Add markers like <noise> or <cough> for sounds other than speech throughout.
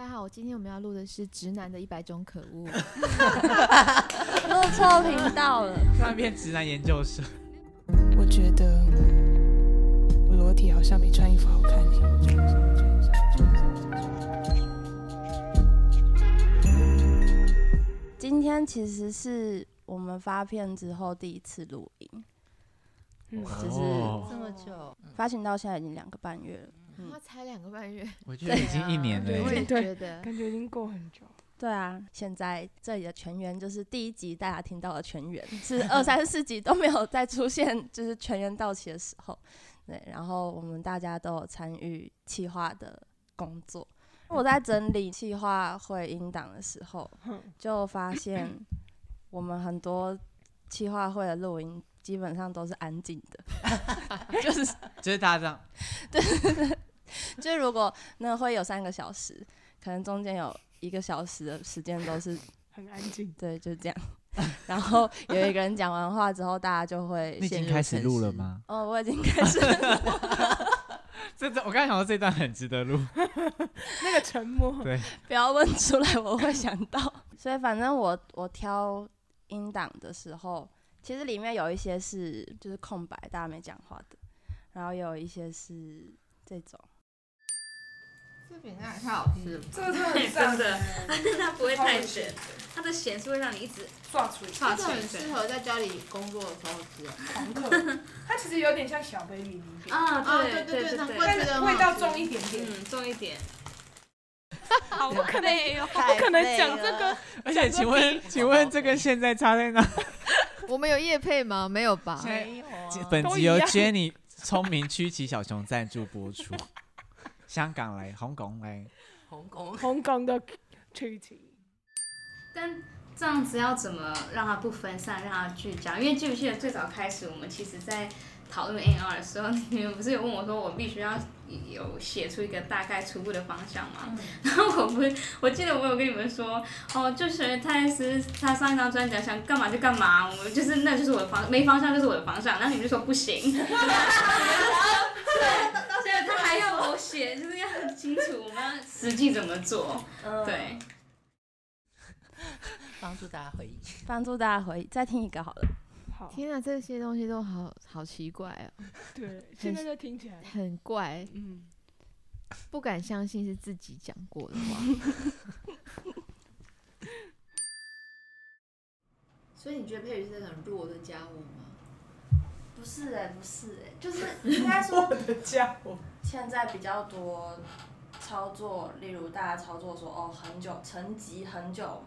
大家好，我今天我们要录的是《直男的一百种可恶》。录错频道了，突然变直男研究生。我觉得我裸体好像比穿衣服好看。今天其实是我们发片之后第一次录音，就是哦这么久，发行到现在已经两个半月了。他才两个半月，<laughs> 我觉得已经一年了对 <laughs> 我也。觉得。感觉已经过很久。对啊，现在这里的全员就是第一集大家听到的全员，<laughs> 是二三四集都没有再出现，就是全员到齐的时候。对，然后我们大家都有参与企划的工作。我在整理企划会音档的时候，就发现我们很多企划会的录音基本上都是安静的，就是就是大家这样，<laughs> 就是如果那会有三个小时，可能中间有一个小时的时间都是 <laughs> 很安静。对，就这样。然后有一个人讲完话之后，大家就会你已经开始？录了吗？哦，我已经开始 <laughs> 了。这段我刚才想到这段很值得录。那个沉默，对，不要问出来，我会想到。所以反正我我挑音档的时候，其实里面有一些是就是空白，大家没讲话的，然后有一些是这种。这饼干也太好吃了吧，这个真的真赞 <laughs> 的欸但是它不会太咸，它的咸是会让你一直刷出去这很适合在家里工作的时候吃啊。狂嗑。它其实有点像小 baby 米饼，啊，啊对对对对对但是味道重一点点。嗯，重一点。<laughs> 好不可能，<laughs> 不不可能讲这个。而且请问，请问这个现在差在哪？我们有叶配吗？没有吧？没有啊本集由 Jenny 聪明曲奇小熊赞助播出。香港来，香港来，香港的 Treaty，但这样子要怎么让它不分散，让它聚焦？因为记不记得最早开始，我们其实在讨论 NR 的时候，你们不是有问我说，我必须要有写出一个大概初步的方向吗？<laughs> 然后我不是，我记得我有跟你们说，哦，就是泰斯他上一张专辑想干嘛就干嘛，我们就是那就是我的方，没方向就是我的方向，然后你们就说不行。<laughs> <laughs> 还要我写，就是要很清楚我们要实际怎么做。嗯，对，帮助大家回忆。帮助大家回忆。再听一个好了。好，天啊，这些东西都好好奇怪哦，对，现在就听起来，很怪，嗯，不敢相信是自己讲过的话。<laughs> 所以你觉得佩宇是很弱的家伙吗？不是哎、不是哎、<laughs> 就是应该说我的家伙，现在比较多操作，例如大家操作说哦，很久沉寂很久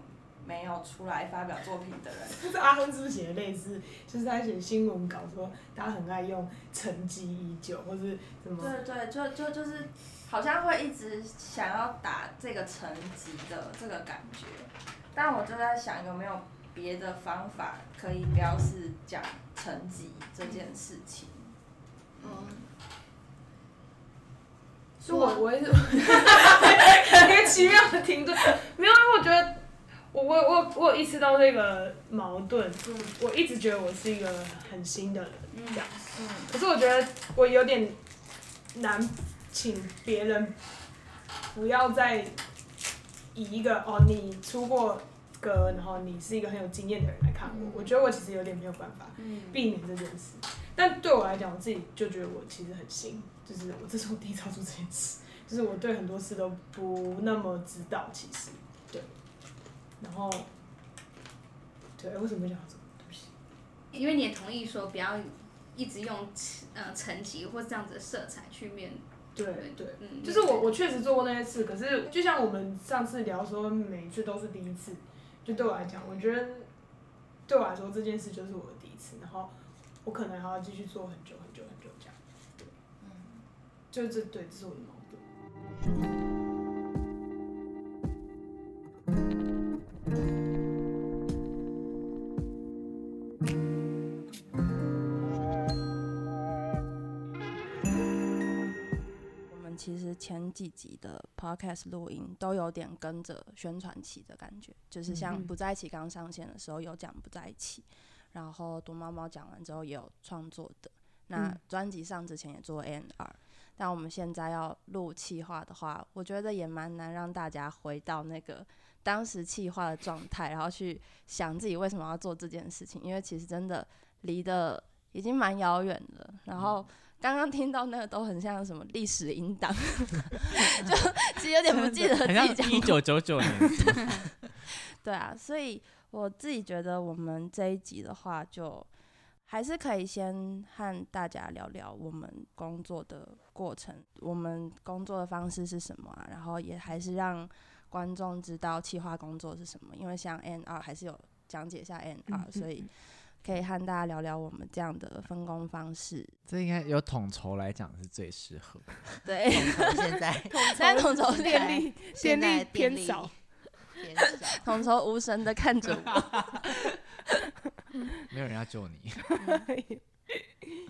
没有出来发表作品的人，就 <laughs> 是阿亨是不是写的类似？就是他写新闻稿说，大家很爱用沉寂已久，或是什么？对对，就就就是好像会一直想要打这个沉寂的这个感觉，但我就在想有没有别的方法可以标示讲成绩这件事情。嗯。是我我也是，很一个奇妙的停顿，没有，因为我觉得我我我我有意识到这个矛盾，我一直觉得我是一个很新的人，这样，可是我觉得我有点难请别人不要再以一个哦你出过歌，然后你是一个很有经验的人来看我，我觉得我其实有点没有办法避免这件事。但对我来讲，我自己就觉得我其实很新，就是我这是我第一次做这件事，就是我对很多事都不那么知道，其实对，然后对为什么会讲到这个？对不起，因为你也同意说不要一直用呃层级或这样子的色彩去面对对。嗯，就是我，我确实做过那些事，可是就像我们上次聊说，每一次都是第一次，就对我来讲，我觉得对我来说这件事就是我的第一次，然后我可能还要继续做很久很久很久这样，对，嗯，就这对，这是我的矛盾。几集的 podcast 录音都有点跟着宣传期的感觉，就是像嗯不在一起刚上线的时候有讲不在一起，然后躲猫猫讲完之后也有创作的，那嗯。专辑上之前也做 N R，但我们现在要录企划的话，我觉得也蛮难让大家回到那个当时企划的状态，然后去想自己为什么要做这件事情，因为其实真的离的已经蛮遥远了。然后刚刚听到那个都很像什么历史引导，<laughs> 就其实有点不记得自己讲过一九九九年，<laughs> 对啊，所以我自己觉得我们这一集的话，就还是可以先和大家聊聊我们工作的过程，我们工作的方式是什么啊？然后也还是让观众知道企划工作是什么，因为像 N R 还是有讲解一下 N 嗯 R，、所以可以和大家聊聊我们这样的分工方式。这应该由统筹来讲是最适合。对，<laughs> 现在。但 <laughs> 统筹电力现在电力偏电力少，偏少，统筹无神的看着我。<laughs> 没有人要救你，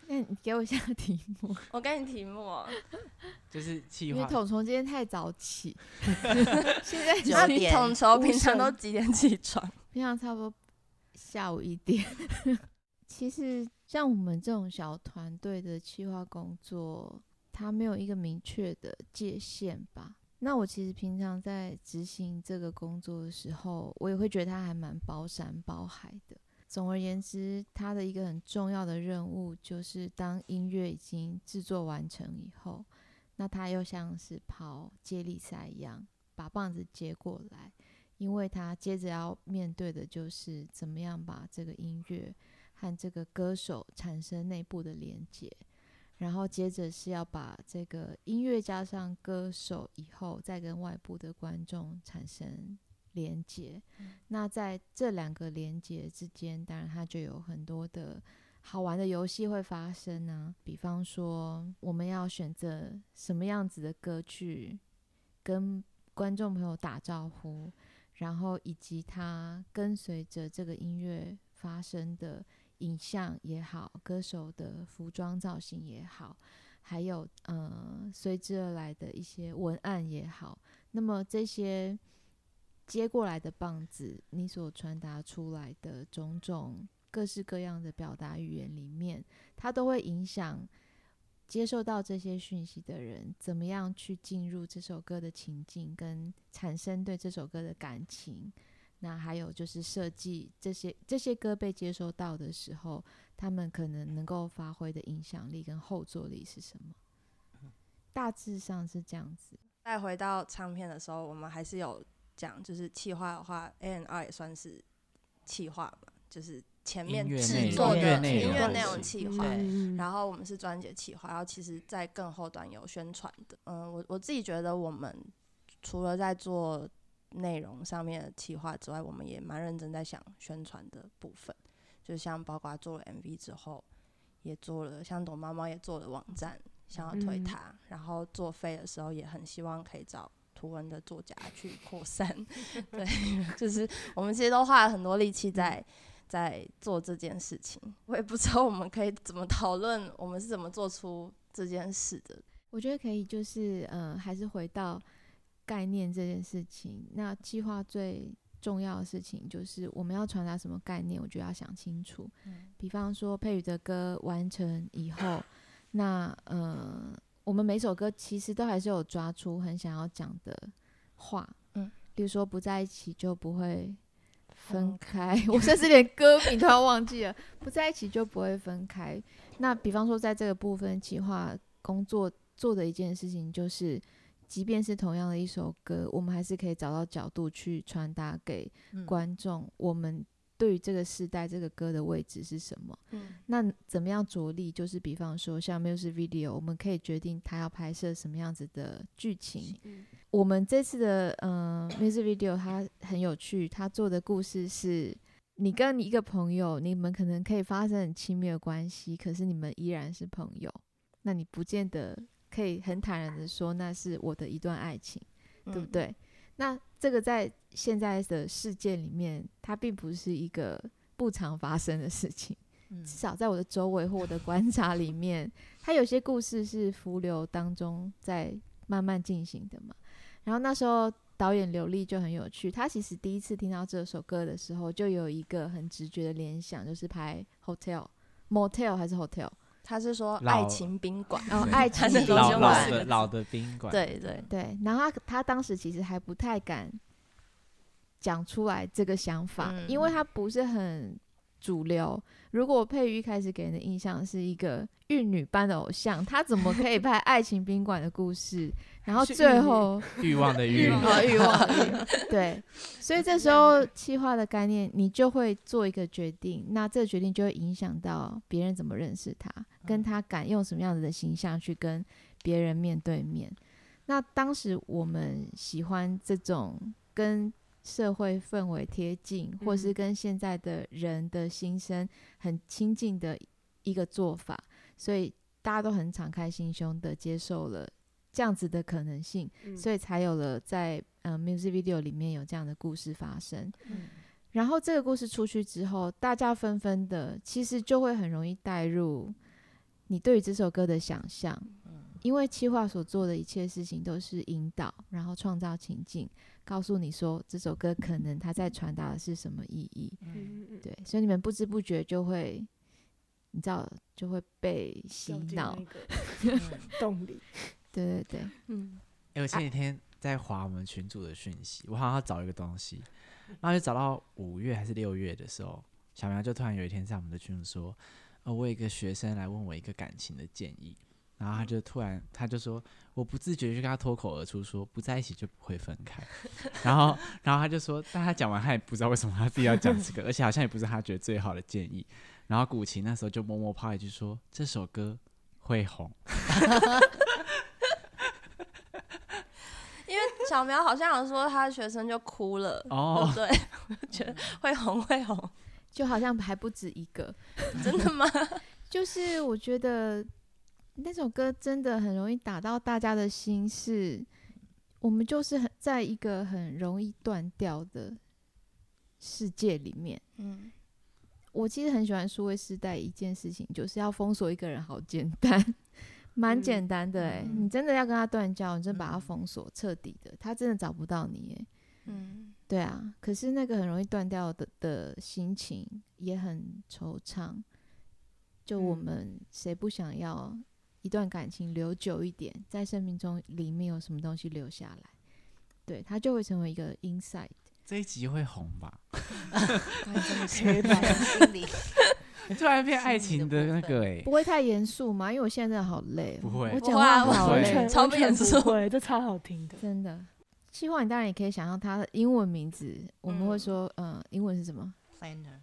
那你给我一下题目，我给你题目哦，就是企因为划。统筹今天太早起，现在九那点统筹平常都几点起床？平常差不多下午一点。<laughs> 其实像我们这种小团队的企划工作，它没有一个明确的界限吧。那我其实平常在执行这个工作的时候，我也会觉得它还蛮包山包海的。总而言之，它的一个很重要的任务就是，当音乐已经制作完成以后，那它又像是跑接力赛一样，把棒子接过来，因为他接着要面对的就是怎么样把这个音乐和这个歌手产生内部的连接，然后接着是要把这个音乐加上歌手以后，再跟外部的观众产生连接。那在这两个连接之间，当然它就有很多的好玩的游戏会发生呢、比方说，我们要选择什么样子的歌曲跟观众朋友打招呼，然后以及它跟随着这个音乐发生的影像也好，歌手的服装造型也好，还有呃随之而来的一些文案也好，那么这些接过来的棒子，你所传达出来的种种各式各样的表达语言里面，它都会影响接受到这些讯息的人，怎么样去进入这首歌的情境，跟产生对这首歌的感情。那还有就是设计这些这些歌被接收到的时候，他们可能能够发挥的影响力跟后坐力是什么？大致上是这样子。再回到唱片的时候，我们还是有讲，就是企划的话，A N R 也算是企划嘛，就是前面制作的容音乐内容企划。然后我们是专辑企划，然后其实在更后端有宣传的。嗯，我我自己觉得我们除了在做内容上面的企划之外，我们也蛮认真在想宣传的部分。就像包括做了 MV 之后，也做了像躲猫猫也做了网站，想要推嗯它。然后作废的时候，也很希望可以找图文的作家去扩散。<laughs> 对，就是我们其实都花了很多力气在。在做这件事情，我也不知道我们可以怎么讨论，我们是怎么做出这件事的。我觉得可以，就是呃，还是回到概念这件事情。那计划最重要的事情就是我们要传达什么概念，我觉得要想清楚。嗯比方说佩宇的歌完成以后，<laughs> 那呃，我们每首歌其实都还是有抓出很想要讲的话，嗯，比如说不在一起就不会分分开，<laughs> 我甚至连歌名都要忘记了，不在一起就不会分开。那比方说在这个部分企划工作做的一件事情就是。即便是同样的一首歌，我们还是可以找到角度去传达给嗯观众，我们对于这个时代这个歌的位置是什么。嗯那怎么样着力？就是比方说像 music video，我们可以决定他要拍摄什么样子的剧情。我们这次的呃 music video 它很有趣，它做的故事是你跟你一个朋友，你们可能可以发生很亲密的关系，可是你们依然是朋友。那你不见得可以很坦然的说那是我的一段爱情。对不嗯？对？那这个在现在的世界里面，它并不是一个不常发生的事情。<laughs> 嗯至少在我的周围或我的观察里面，它有些故事是浮流当中在慢慢进行的嘛。然后那时候导演刘丽就很有趣，他其实第一次听到这首歌的时候，就有一个很直觉的联想，就是拍 hotel、motel 还是 hotel，他是说爱情宾馆，然后爱情宾馆老的老的宾馆，，对对，对，然后他他当时其实还不太敢讲出来这个想法，嗯。因为他不是很主流。如果佩瑜一开始给人的印象是一个玉女般的偶像，她怎么可以拍爱情宾馆的故事？然后最后 <laughs> 欲望的欲欲，望哦，欲望的欲，<laughs> 对，<laughs> 所以这时候企划的概念，你就会做一个决定，那这个决定就会影响到别人怎么认识他，跟他敢用什么样子的形象去跟别人面对面。那当时我们喜欢这种跟社会氛围贴近，或是嗯跟现在的人的心声很亲近的一个做法，所以大家都很敞开心胸的接受了这样子的可能性。嗯所以才有了在呃 music video 里面有这样的故事发生。嗯然后这个故事出去之后，大家纷纷的其实就会很容易带入你对于这首歌的想象，因为企划所做的一切事情都是引导，然后创造情境，告诉你说这首歌可能它在传达的是什么意义。对，所以你们不知不觉就会，你知道就会被洗脑 <laughs> 动力，对对对，<laughs> 嗯。哎、我前几天在划我们群组的讯息，我好像要找一个东西，然后就找到五月还是六月的时候，小苗就突然有一天在我们的群组说，呃，我有一个学生来问我一个感情的建议，然后他就突然他就说，我不自觉就跟他脱口而出说，不在一起就不会分开，<laughs> 然后然后他就说，但他讲完他也不知道为什么他自己要讲这个，而且好像也不是他觉得最好的建议，然后古琴那时候就默默抛一句说，这首歌会红。<laughs> 因为小苗好像有说他的学生就哭了，哦对不对？<laughs> 我就觉得会红会红，就好像还不止一个。真的吗？就是我觉得那首歌真的很容易打到大家的心是，我们就是很在一个很容易断掉的世界里面。嗯。我其实很喜欢数位时代一件事情，就是要封锁一个人，好简单，<laughs> 蛮简单的哎、嗯。你真的要跟他断交，你真的把他封锁彻底的，他真的找不到你哎、嗯。对啊，可是那个很容易断掉的的心情也很惆怅。就我嗯。们谁不想要一段感情留久一点，在生命中里面有什么东西留下来，对，它就会成为一个 insight。这一集会红吧？<laughs> <laughs> <laughs> 突然变爱情的那个哎、不会太严肃吗？因为我现在真的好累哦、不会我讲话好累完全，超不严肃不会，这超好听的。真的。计划你当然也可以想象它的英文名字，我们会嗯说，嗯、英文是什么 planner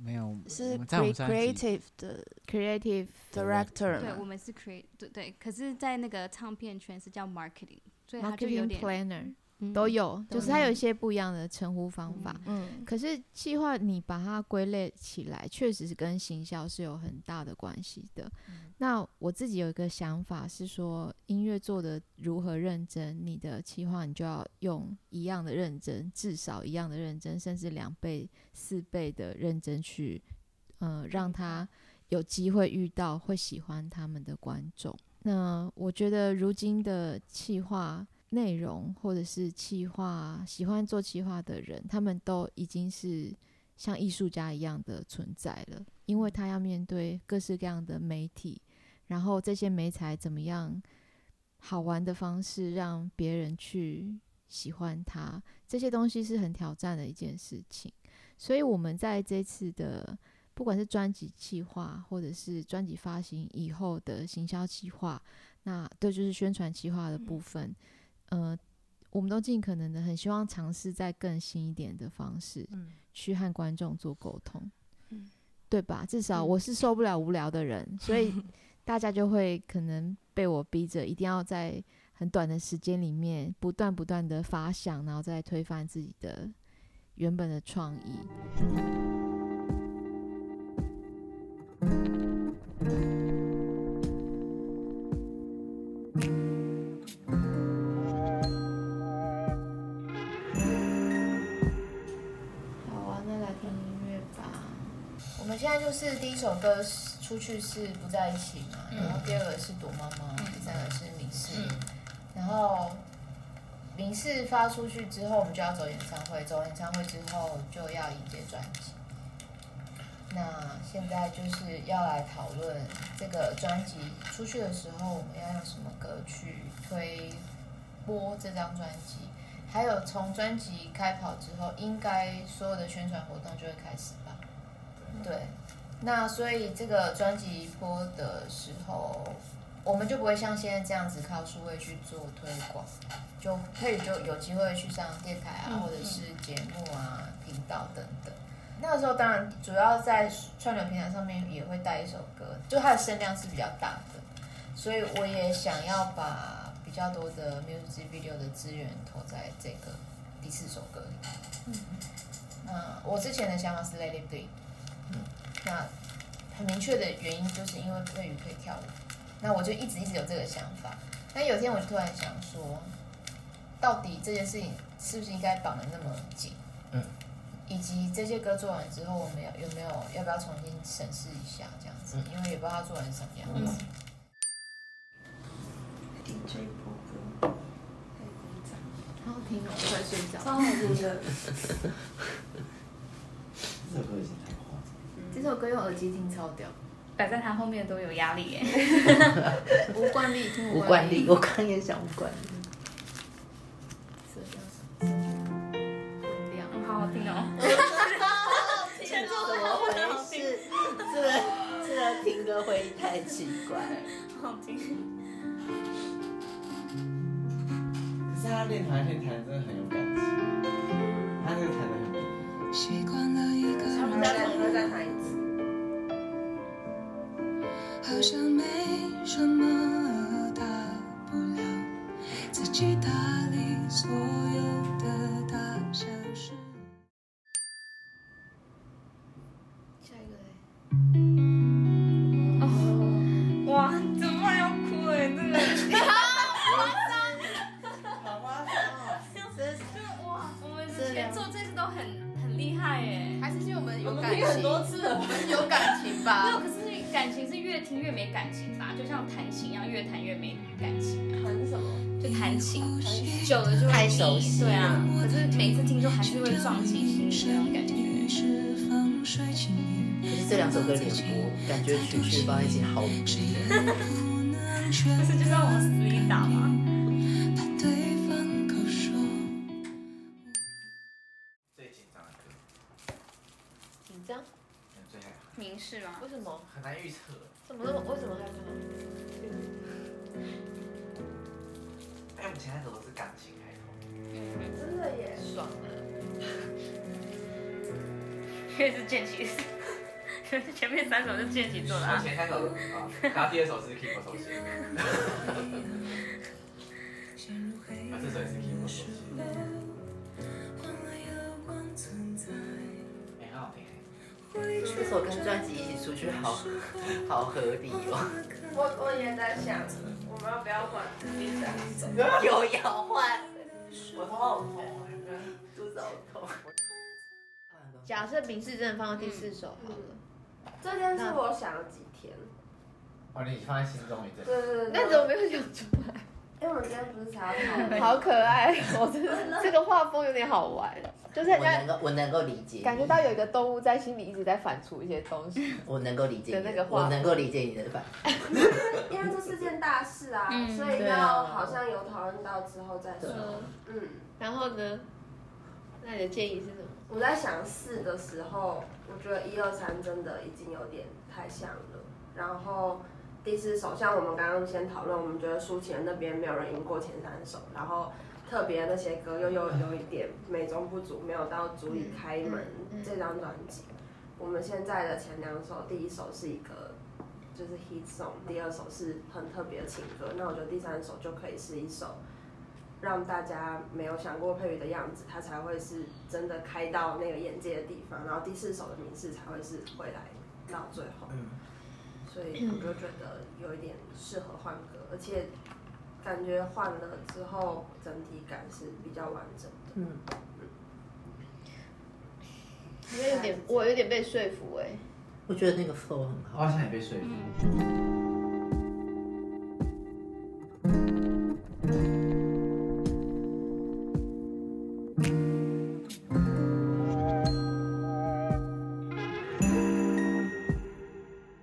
没有是 creative 的？Creative director 对，我们是 create 对对，可是，在那个唱片圈是叫 marketing，所以它就有 Marketing 点 Planner 嗯都有，就是它有有一些不一样的称呼方法。嗯可是计划你把它归类起来，确实是跟行销是有很大的关系的。那我自己有一个想法是说，音乐做的如何认真，你的企划你就要用一样的认真，至少一样的认真，甚至两倍、四倍的认真去，呃，让他有机会遇到会喜欢他们的观众。那我觉得如今的企划内容或者是企划喜欢做企划的人，他们都已经是像艺术家一样的存在了，因为他要面对各式各样的媒体，然后这些媒材怎么样好玩的方式让别人去喜欢他，这些东西是很挑战的一件事情。所以我们在这次的不管是专辑企划，或者是专辑发行以后的行销企划，那对就是宣传企划的部分，呃，我们都尽可能的很希望尝试在更新一点的方式，嗯去和观众做沟通，嗯对吧？至少嗯我是受不了无聊的人，所以 <laughs> 大家就会可能被我逼着一定要在很短的时间里面不断不断的发想，然后再推翻自己的原本的创意。就是第一首歌是出去是不在一起嘛，然后第二个是躲猫猫，第三个是明示，然后明示发出去之后，我们就要走演唱会，走演唱会之后就要迎接专辑。那现在就是要来讨论这个专辑出去的时候，我们要用什么歌去推播这张专辑？还有从专辑开跑之后，应该所有的宣传活动就会开始吧？对。那所以这个专辑播的时候，我们就不会像现在这样子靠数位去做推广，就可以就有机会去上电台啊，或者是节目啊、频道等等。那个时候当然主要在串流平台上面也会带一首歌，就它的声量是比较大的，所以我也想要把比较多的 music video 的资源投在这个第四首歌里。嗯，那我之前的想法是 Let It Be，嗯，那很明确的原因就是因为佩宇可以跳舞，那我就一直一直有这个想法。但有一天我就突然想说，到底这件事情是不是应该绑得那么紧？嗯。以及这些歌做完之后，我们要有没有要不要重新审视一下这样子？嗯因为也不知道他做完什么样子。DJ 播歌，好好听哦，快睡着。超好听的。<laughs> 这首歌已经太夸张。这首歌用耳机听超屌，摆在他后面都有压力耶。<laughs> 无惯例听吴冠丽，我刚也想吴冠丽。这叫什么？分量。嗯，好好听哦。怎么回事？这个这个听歌会太奇怪。好听。可是他练弹练弹真的很有感情，他那个弹的。习惯了一个人，再弹一次。好像没什么大不了，自己打理所有的大小事。下一个嘞。熟悉对啊，可是每次听都还是会撞击心里那种感觉。是风水情可是这两首歌连播，感觉曲曲放在一起好迷人。不能全不是就是要往死里打。最紧张的歌，紧张？最害怕，明示吗？为什么？很难预测。怎么那么？为什么害怕？哎，我们前三首都是钢琴真的耶。爽了。<laughs> 因为是剑奇，前面三首是剑奇做的啊。前三首啊，然后第二首是 keyboard 手写，啊，这首也是 keyboard 手写，哎，很好听哎。这首跟专辑一起出去好好合理哦。<laughs> 我我也在想，我们要不要换第三首？<laughs> 有要换，我头好痛，肚子好痛。假设明示真的放到第四首好了，这件事我想了几天。哦，你放在心中一阵。对对对。那怎么没有讲出来？因为我们今天不是才要讨论？好可爱，我真的 <laughs> 这个画风有点好玩，就是我能够我能够理解，感觉到有一个动物在心里一直在反刍一些东西。我能够理解你的那个话我能够理解你的反。因为这是件大事啊，嗯所以要好像有讨论到之后再说。嗯，然后呢？那你的建议是什么？我在想四的时候，我觉得一二三真的已经有点太像了。然后第四首，像我们刚刚先讨论，我们觉得抒情那边没有人赢过前三首，然后特别那些歌又又有一点美中不足，没有到足以开门这张专辑。我们现在的前两首，第一首是一个就是 hit song，第二首是很特别的情歌，那我觉得第三首就可以是一首让大家没有想过配乐的样子，它才会是真的开到那个眼界的地方，然后第四首的名字才会是回来到最后，嗯，所以我就觉得有一点适合换歌，而且感觉换了之后整体感是比较完整的。嗯，好像有点，我有点被说服哎、我觉得那个 flow 很好。我好像也被说服。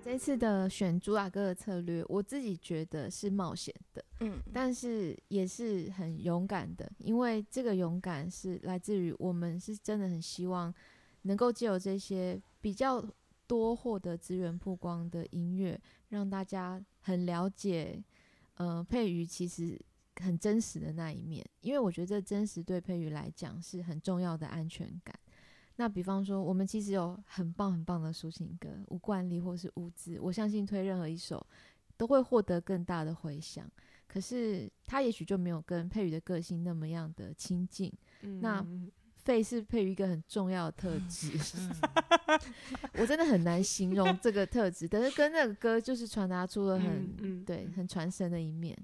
这次的选主打歌的策略，我自己觉得是冒险的，嗯，但是也是很勇敢的，因为这个勇敢是来自于我们是真的很希望能够借由这些比较多获得资源曝光的音乐，让大家很了解，呃，佩瑜其实很真实的那一面，因为我觉得这真实对佩瑜来讲是很重要的安全感。那比方说，我们其实有很棒很棒的抒情歌，无惯例或是吴姿，我相信推任何一首都会获得更大的回响。可是他也许就没有跟佩瑜的个性那么样的亲近。那嗯肺是佩瑜一个很重要的特质，<laughs> 我真的很难形容这个特质，但是跟那个歌就是传达出了很、嗯嗯对很传神的一面。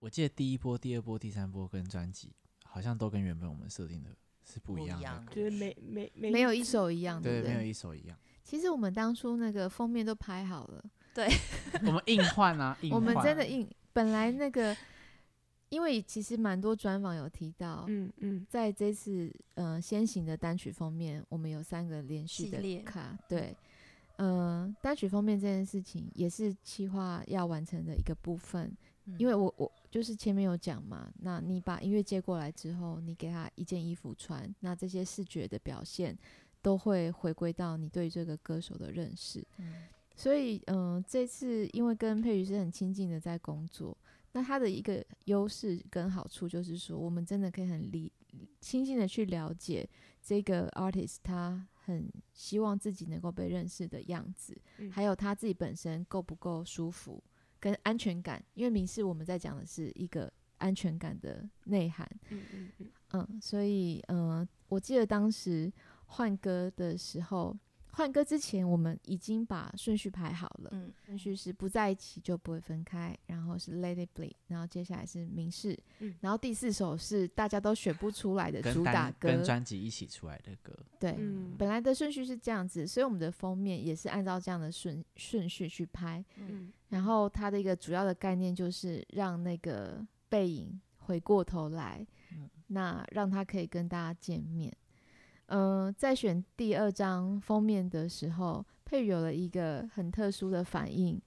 我记得第一波、第二波、第三波跟专辑好像都跟原本我们设定的是不一样的，就是每每每没有一首一样，的，对？没有一首一样。其实我们当初那个封面都拍好了，对 <laughs> 我们硬换啊，硬 <laughs> 我们真的硬，本来那个，因为其实蛮多专访有提到，嗯嗯。在这次呃先行的单曲封面，我们有三个连续的卡，对，呃，单曲封面这件事情也是企划要完成的一个部分，因为我我就是前面有讲嘛，那你把音乐接过来之后，你给他一件衣服穿，那这些视觉的表现都会回归到你对这个歌手的认识。所以，嗯、这次因为跟佩瑜是很亲近的在工作，那他的一个优势跟好处就是说，我们真的可以很理亲近的去了解这个 artist 他很希望自己能够被认识的样子，嗯还有他自己本身够不够舒服跟安全感。因为明示我们在讲的是一个安全感的内涵，嗯嗯嗯，嗯，所以嗯、呃我记得当时换歌的时候，换歌之前我们已经把顺序排好了，嗯顺序是不在一起就不会分开，然后是 Let It Bleed，然后接下来是明示，嗯然后第四首是大家都选不出来的主打歌，跟专辑一起出来的歌，对，嗯本来的顺序是这样子，所以我们的封面也是按照这样的顺顺序去拍。嗯然后它的一个主要的概念就是让那个背影回过头来，那让他可以跟大家见面。嗯、在选第二张封面的时候，佩宇有了一个很特殊的反应，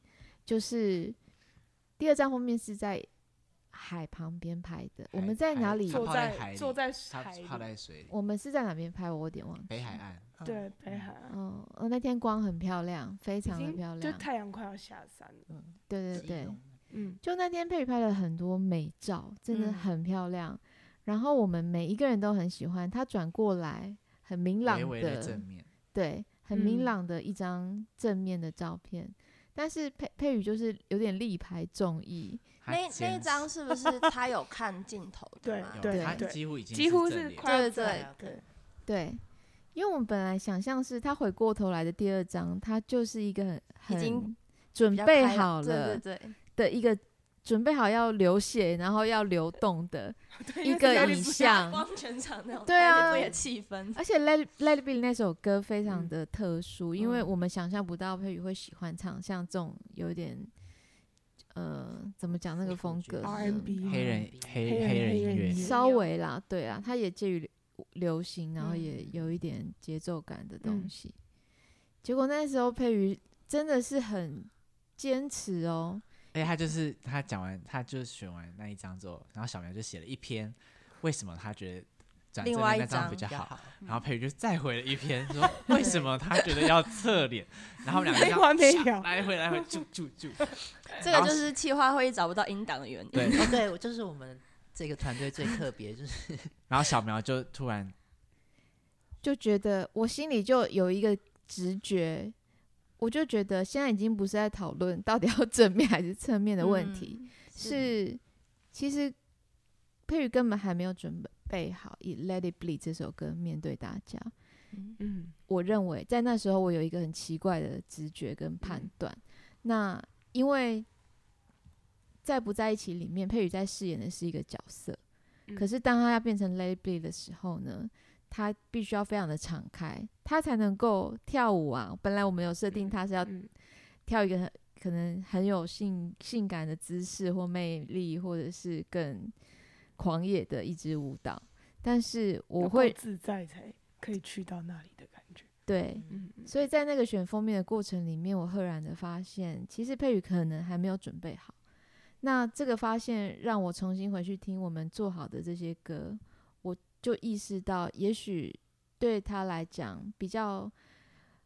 就是第二张封面是在海旁边拍的。我们在哪里？坐在海坐在海里，泡在水里，我们是在哪边拍？我有点忘记。北海岸。对北海岸，嗯，哦，那天光很漂亮，非常的漂亮。就太阳快要下山了，嗯对对对，嗯就那天佩宇拍了很多美照，真的嗯很漂亮。然后我们每一个人都很喜欢，他转过来很明朗微微的正面，对，很明嗯朗的一张正面的照片。但是佩佩宇就是有点力排众议，那那一张是不是 <laughs> 他有看镜头的 <laughs> 对吗？对它对几乎已经几乎是快要对对对，对，因为我们本来想象是他回过头来的第二张，他就是一个很已经很准备好了对对，的一个准备好要流血，然后要流动的 <laughs> 一个影像。光全场那种对啊。对的气氛，而且《Let Let It Be》那首歌非常嗯。的特殊，因为嗯我们想象不到佩宇会喜欢唱像这种有点呃怎么讲那个风格的 R&B 黑人黑黑人黑人音乐。黑人，稍微啦，对啊，它也介于流行，然后嗯。也有一点节奏感的东嗯西。结果那时候佩瑜真的是很坚持哦，而且他就是他讲完，他就选完那一张之后，然后小苗就写了一篇，为什么他觉得转正另外一面那张张比较好，好，然后佩瑜就再回了一篇，说为什么他觉得要侧脸，然后我们两个没完没了，来回来回住住住，<laughs> 这个就是企划会议找不到音档的原因。对，哦，对，我就是我们这个团队最特别，就是 <laughs> 然后小苗就突然就觉得我心里就有一个直觉，我就觉得现在已经不是在讨论到底要 <laughs> 正面还是侧面的问题，嗯是其实佩宇根本还没有准备好以《Let It Bleed》这首歌面对大家。嗯我认为在那时候我有一个很奇怪的直觉跟判嗯断。那因为在不在一起里面，佩宇在饰演的是一个角色，嗯可是当他要变成 Let It Bleed 的时候呢，他必须要非常的敞开，他才能够跳舞啊。本来我们有设定他是要嗯跳一个很可能很有性性感的姿势或魅力，或者是更狂野的一支舞蹈。但是我会自在才可以去到那里的感觉，对，嗯，所以在那个选封面的过程里面，我赫然的发现，其实佩宇可能还没有准备好。那这个发现让我重新回去听我们做好的这些歌，我就意识到，也许对他来讲比较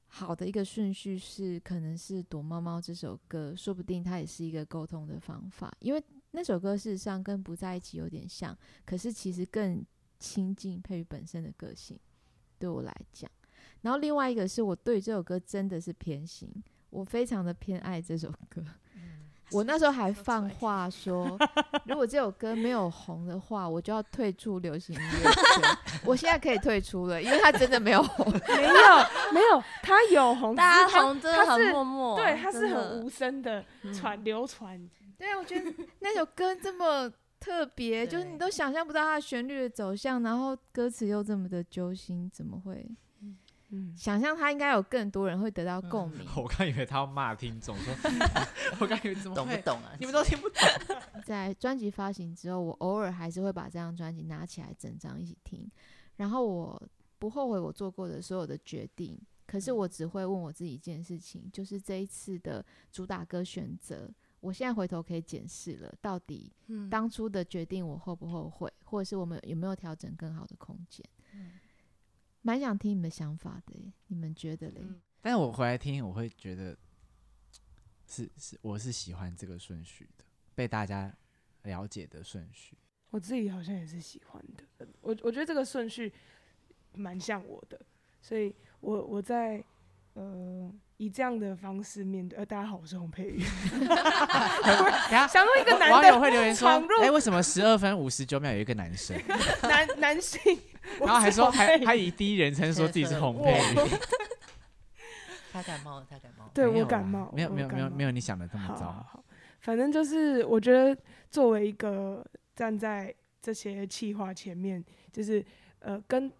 好的一个顺序是，可能是《躲猫猫》这首歌，说不定它也是一个沟通的方法，因为那首歌事实上跟不在一起有点像，可是其实更亲近佩宇本身的个性，对我来讲。然后另外一个是我对这首歌真的是偏心，我非常的偏爱这首歌。我那时候还放话 <laughs> 说，如果这首歌没有红的话，我就要退出流行音乐圈。我现在可以退出了，因为它真的没有红。没 <laughs> 有没有，它有红，大家只是他红真的很默默，对，它是很无声的传流传，对，我觉得那首歌这么特别，就是你都想象不到它的旋律的走向，然后歌词又这么的揪心，怎么会嗯，想象他应该有更多人会得到共鸣？<laughs> 我刚以为他要骂听众，说，<laughs> 我刚以为怎么？懂不懂啊？你们都听不懂。<laughs> 在专辑发行之后，我偶尔还是会把这张专辑拿起来整张一起听，然后我不后悔我做过的所有的决定，可是我只会问我自己一件事情，就是这一次的主打歌选择，我现在回头可以检视了，到底嗯当初的决定我后不后悔，或者是我们有没有调整更好的空间？蛮想听你们的想法的，你们觉得嘞？嗯但是我回来听，我会觉得是是，我是喜欢这个顺序的，被大家了解的顺序。我自己好像也是喜欢的，我我觉得这个顺序蛮像我的，所以我我在呃以这样的方式面对。呃，大家好，我是洪佩瑜。<laughs> 想说一个网男网友的会留言说闯入：“哎、为什么十二分五十九秒有一个男生？” <laughs> 男男性，我 <laughs> 然后还说还还以第一人称说自己是洪佩瑜。<laughs> <laughs> 他感冒了，他感冒了。对我感冒，没有没有没有没有你想的这么好好糟。好，反正就是我觉得作为一个站在这些气话前面，就是呃跟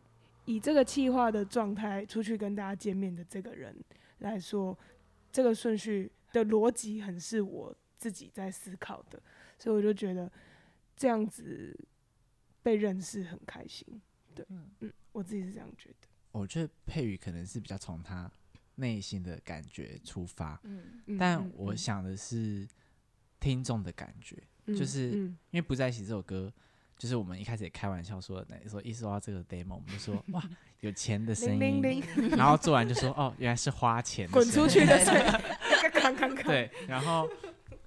以这个气话的状态出去跟大家见面的这个人来说，这个顺序的逻辑很是我自己在思考的，所以我就觉得这样子被认识很开心。对，嗯。嗯，我自己是这样觉得。我觉得佩宇可能是比较从他内心的感觉出发，但我想的是听众的感觉，嗯就是嗯因为不在一起这首歌，就是我们一开始也开玩笑说，那说一收到这个 demo，我们就说 <laughs> 哇有钱的声音，然后做完就说哦原来是花钱的滚出去的。声音。对，然后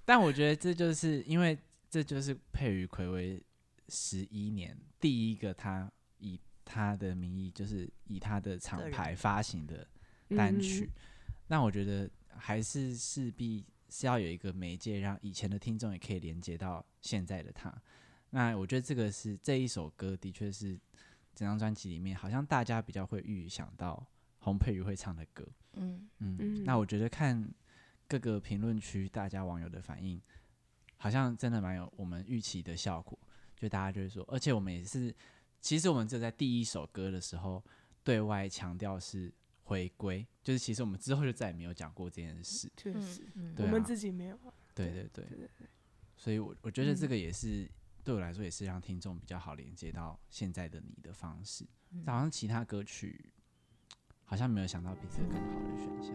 但我觉得这就是因为这就是佩瑜暌违十一年第一个他以他的名义，就是以他的厂牌发行的嗯单曲，那我觉得还是势必是要有一个媒介，让以前的听众也可以连接到现在的他。那我觉得这个是这一首歌，的确是整张专辑里面，好像大家比较会预想到洪佩瑜会唱的歌。嗯，嗯，嗯那我觉得看各个评论区大家网友的反应，好像真的蛮有我们预期的效果。就大家就是说，而且我们也是，其实我们就在第一首歌的时候对外强调是回归，就是其实我们之后就再也没有讲过这件事。嗯确实，嗯对啊我们自己没有啊。对对对，所以我我觉得这嗯个也是、对我来说也是让听众比较好连接到现在的你的方式。好像其他歌曲好像没有想到比这个更好的选项。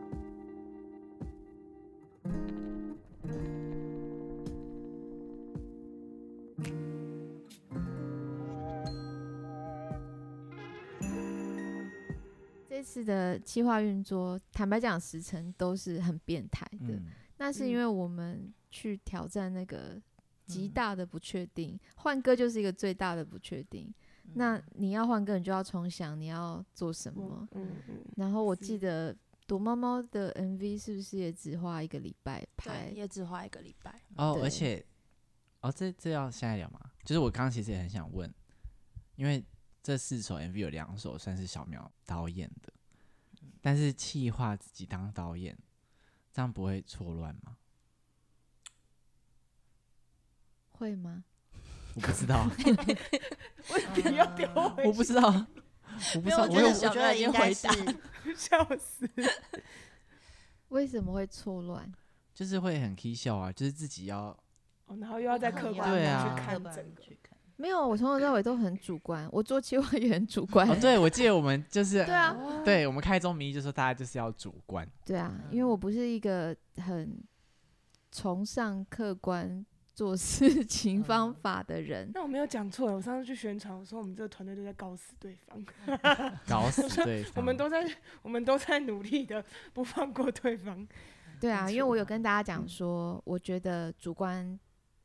这次的企划运作，坦白讲，时程都是很变态的。嗯，那是因为我们去挑战那个极嗯大的不确定，换歌就是一个最大的不确定。那你要换歌，你就要重想你要做什么。嗯嗯，然后我记得躲猫猫的 MV 是不是也只花一个礼拜拍，？也只花一个礼拜。哦，而且哦，这这要现在聊吗？就是我刚刚其实也很想问，因为这四首 MV 有两首算是小苗导演的，但是企划自己当导演，这样不会错乱吗？会吗？<laughs> 我不知道，<laughs> 为什么要丢回 <laughs> 我不知道，我不知道，我觉得，我有我觉得应该是，笑死。为什么会错乱？就是会很 k 笑啊，就是自己要哦，然后又要再客观对地啊去看整个。没有，我从头到尾都很主观，我做企划也很主观。哦，对，我记得我们就是 <laughs> 对啊，对我们开宗明义就说大家就是要主观，对啊，因为我不是一个很崇尚客观做事 <laughs> 情方法的人。那我没有讲错，我上次去宣传，我说我们这个团队都在搞死对方，<laughs> 搞死对方。我们都在我们都在努力的不放过对方。对啊，因为我有跟大家讲嗯说，我觉得主观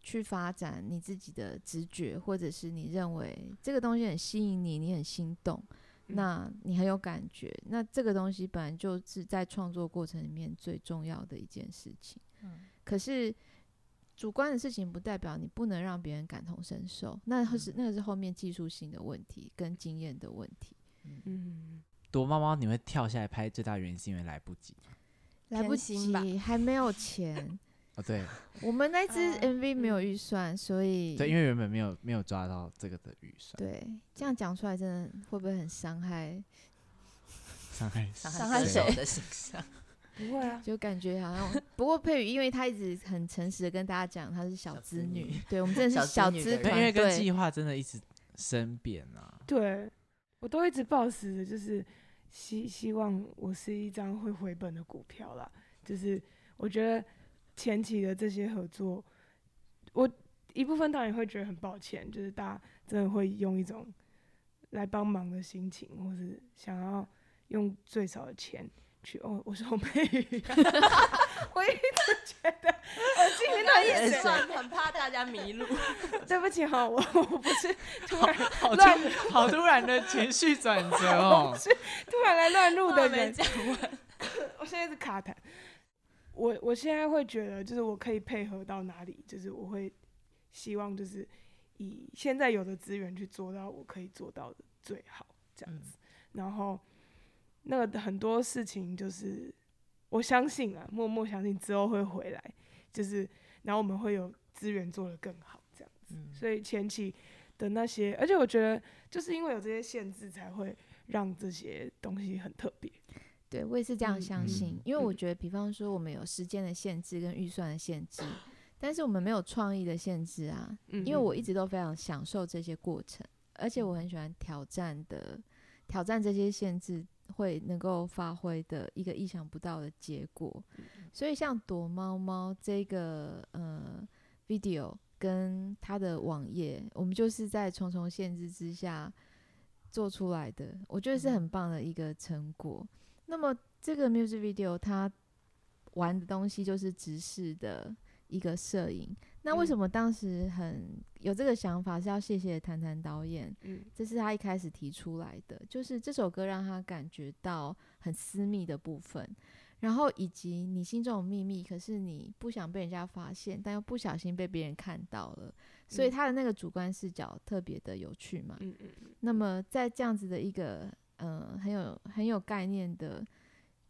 去发展你自己的直觉，或者是你认为这个东西很吸引你，你很心动，嗯那你很有感觉，那这个东西本来就是在创作过程里面最重要的一件事情。嗯可是主观的事情不代表你不能让别人感同身受，那是那个是后面技术性的问题跟经验的问题。嗯，躲猫猫你会跳下来拍，最大原因是因为来不及。来不及，还没有钱。哦，对。<laughs> 我们那支啊 MV 没有预算，所以对，因为原本没有没有抓到这个的预算，对这样讲出来，真的会不会很伤害？<laughs> 伤害伤谁害谁？的形象？<laughs> 不会啊，就感觉好像，不过佩宇因为他一直很诚实的跟大家讲，他是小小资女资女，对我们真的是小小资因为跟队，计划真的一直生变啊。对我都一直抱持的就是希希望我是一张会回本的股票啦。就是我觉得前期的这些合作，我一部分当然会觉得很抱歉，就是大家真的会用一种来帮忙的心情，或是想要用最少的钱去哦，我是洪佩瑜、啊，<laughs> 我一直觉得我今天的意思，算很怕大家迷路。<laughs> 对不起哈，我我不是突然好乱突好突然的情绪转折哦。<laughs> 是突然来乱入的人，讲完，我现在是卡痰。我我现在会觉得，就是我可以配合到哪里，就是我会希望就是以现在有的资源去做到我可以做到的最好这样子。然后那个很多事情就是我相信啊，默默相信之后会回来，就是然后我们会有资源做得更好这样子。所以前期的那些，而且我觉得就是因为有这些限制，才会让这些东西很特别。对我也是这样相信，因为我嗯觉得，比方说我们有时间的限制跟预算的限制，但是我们没有创意的限制啊。嗯因为我一直都非常享受这些过程，而且我很喜欢挑战的，挑战这些限制会能够发挥的一个意想不到的结果。所以像躲猫猫这个呃 video 跟它的网页，我们就是在重重限制之下做出来的，我觉得是很棒的一个成果。那么这个 music video 它玩的东西就是直视的一个摄影。那为嗯什么当时很有这个想法？是要谢谢谭谭导演，嗯这是他一开始提出来的，就是这首歌让他感觉到很私密的部分，然后以及你心中有秘密，可是你不想被人家发现，但又不小心被别人看到了，所以嗯他的那个主观视角特别的有趣嘛。嗯嗯嗯那么在这样子的一个呃很有很有概念的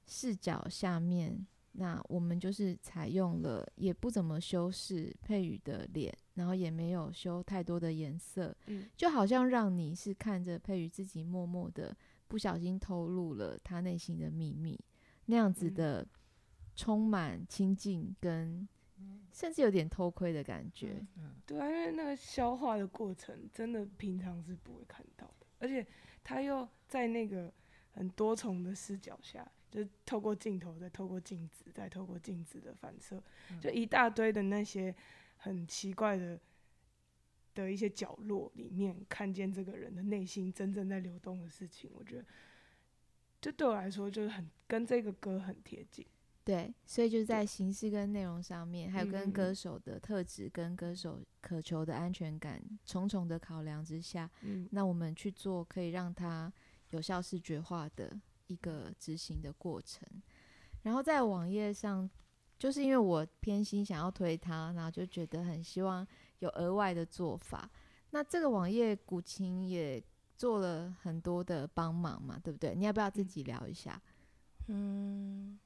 视角下面，那我们就是采用了也不怎么修饰佩宇的脸，然后也没有修太多的颜色，嗯。就好像让你是看着佩宇自己默默的不小心透露了他内心的秘密，那样子嗯。的充满亲近跟甚至有点偷窥的感觉。嗯。对啊，因为那个消化的过程，真的平常是不会看到的，而且他又在那个很多重的视角下，就是透过镜头，再透过镜子，再透过镜子的反射，就一大堆的那些很奇怪的的一些角落里面，看见这个人的内心真正在流动的事情，我觉得，就对我来说，就是很跟这个歌很贴近。对，所以就是在形式跟内容上面，还有跟嗯歌手的特质跟歌手渴求的安全感重重的考量之下，嗯那我们去做可以让他有效视觉化的一个执行的过程。然后在网页上，就是因为我偏心想要推他，然后就觉得很希望有额外的做法。那这个网页古琴也做了很多的帮忙嘛，对不对？你要不要自己聊一下？嗯，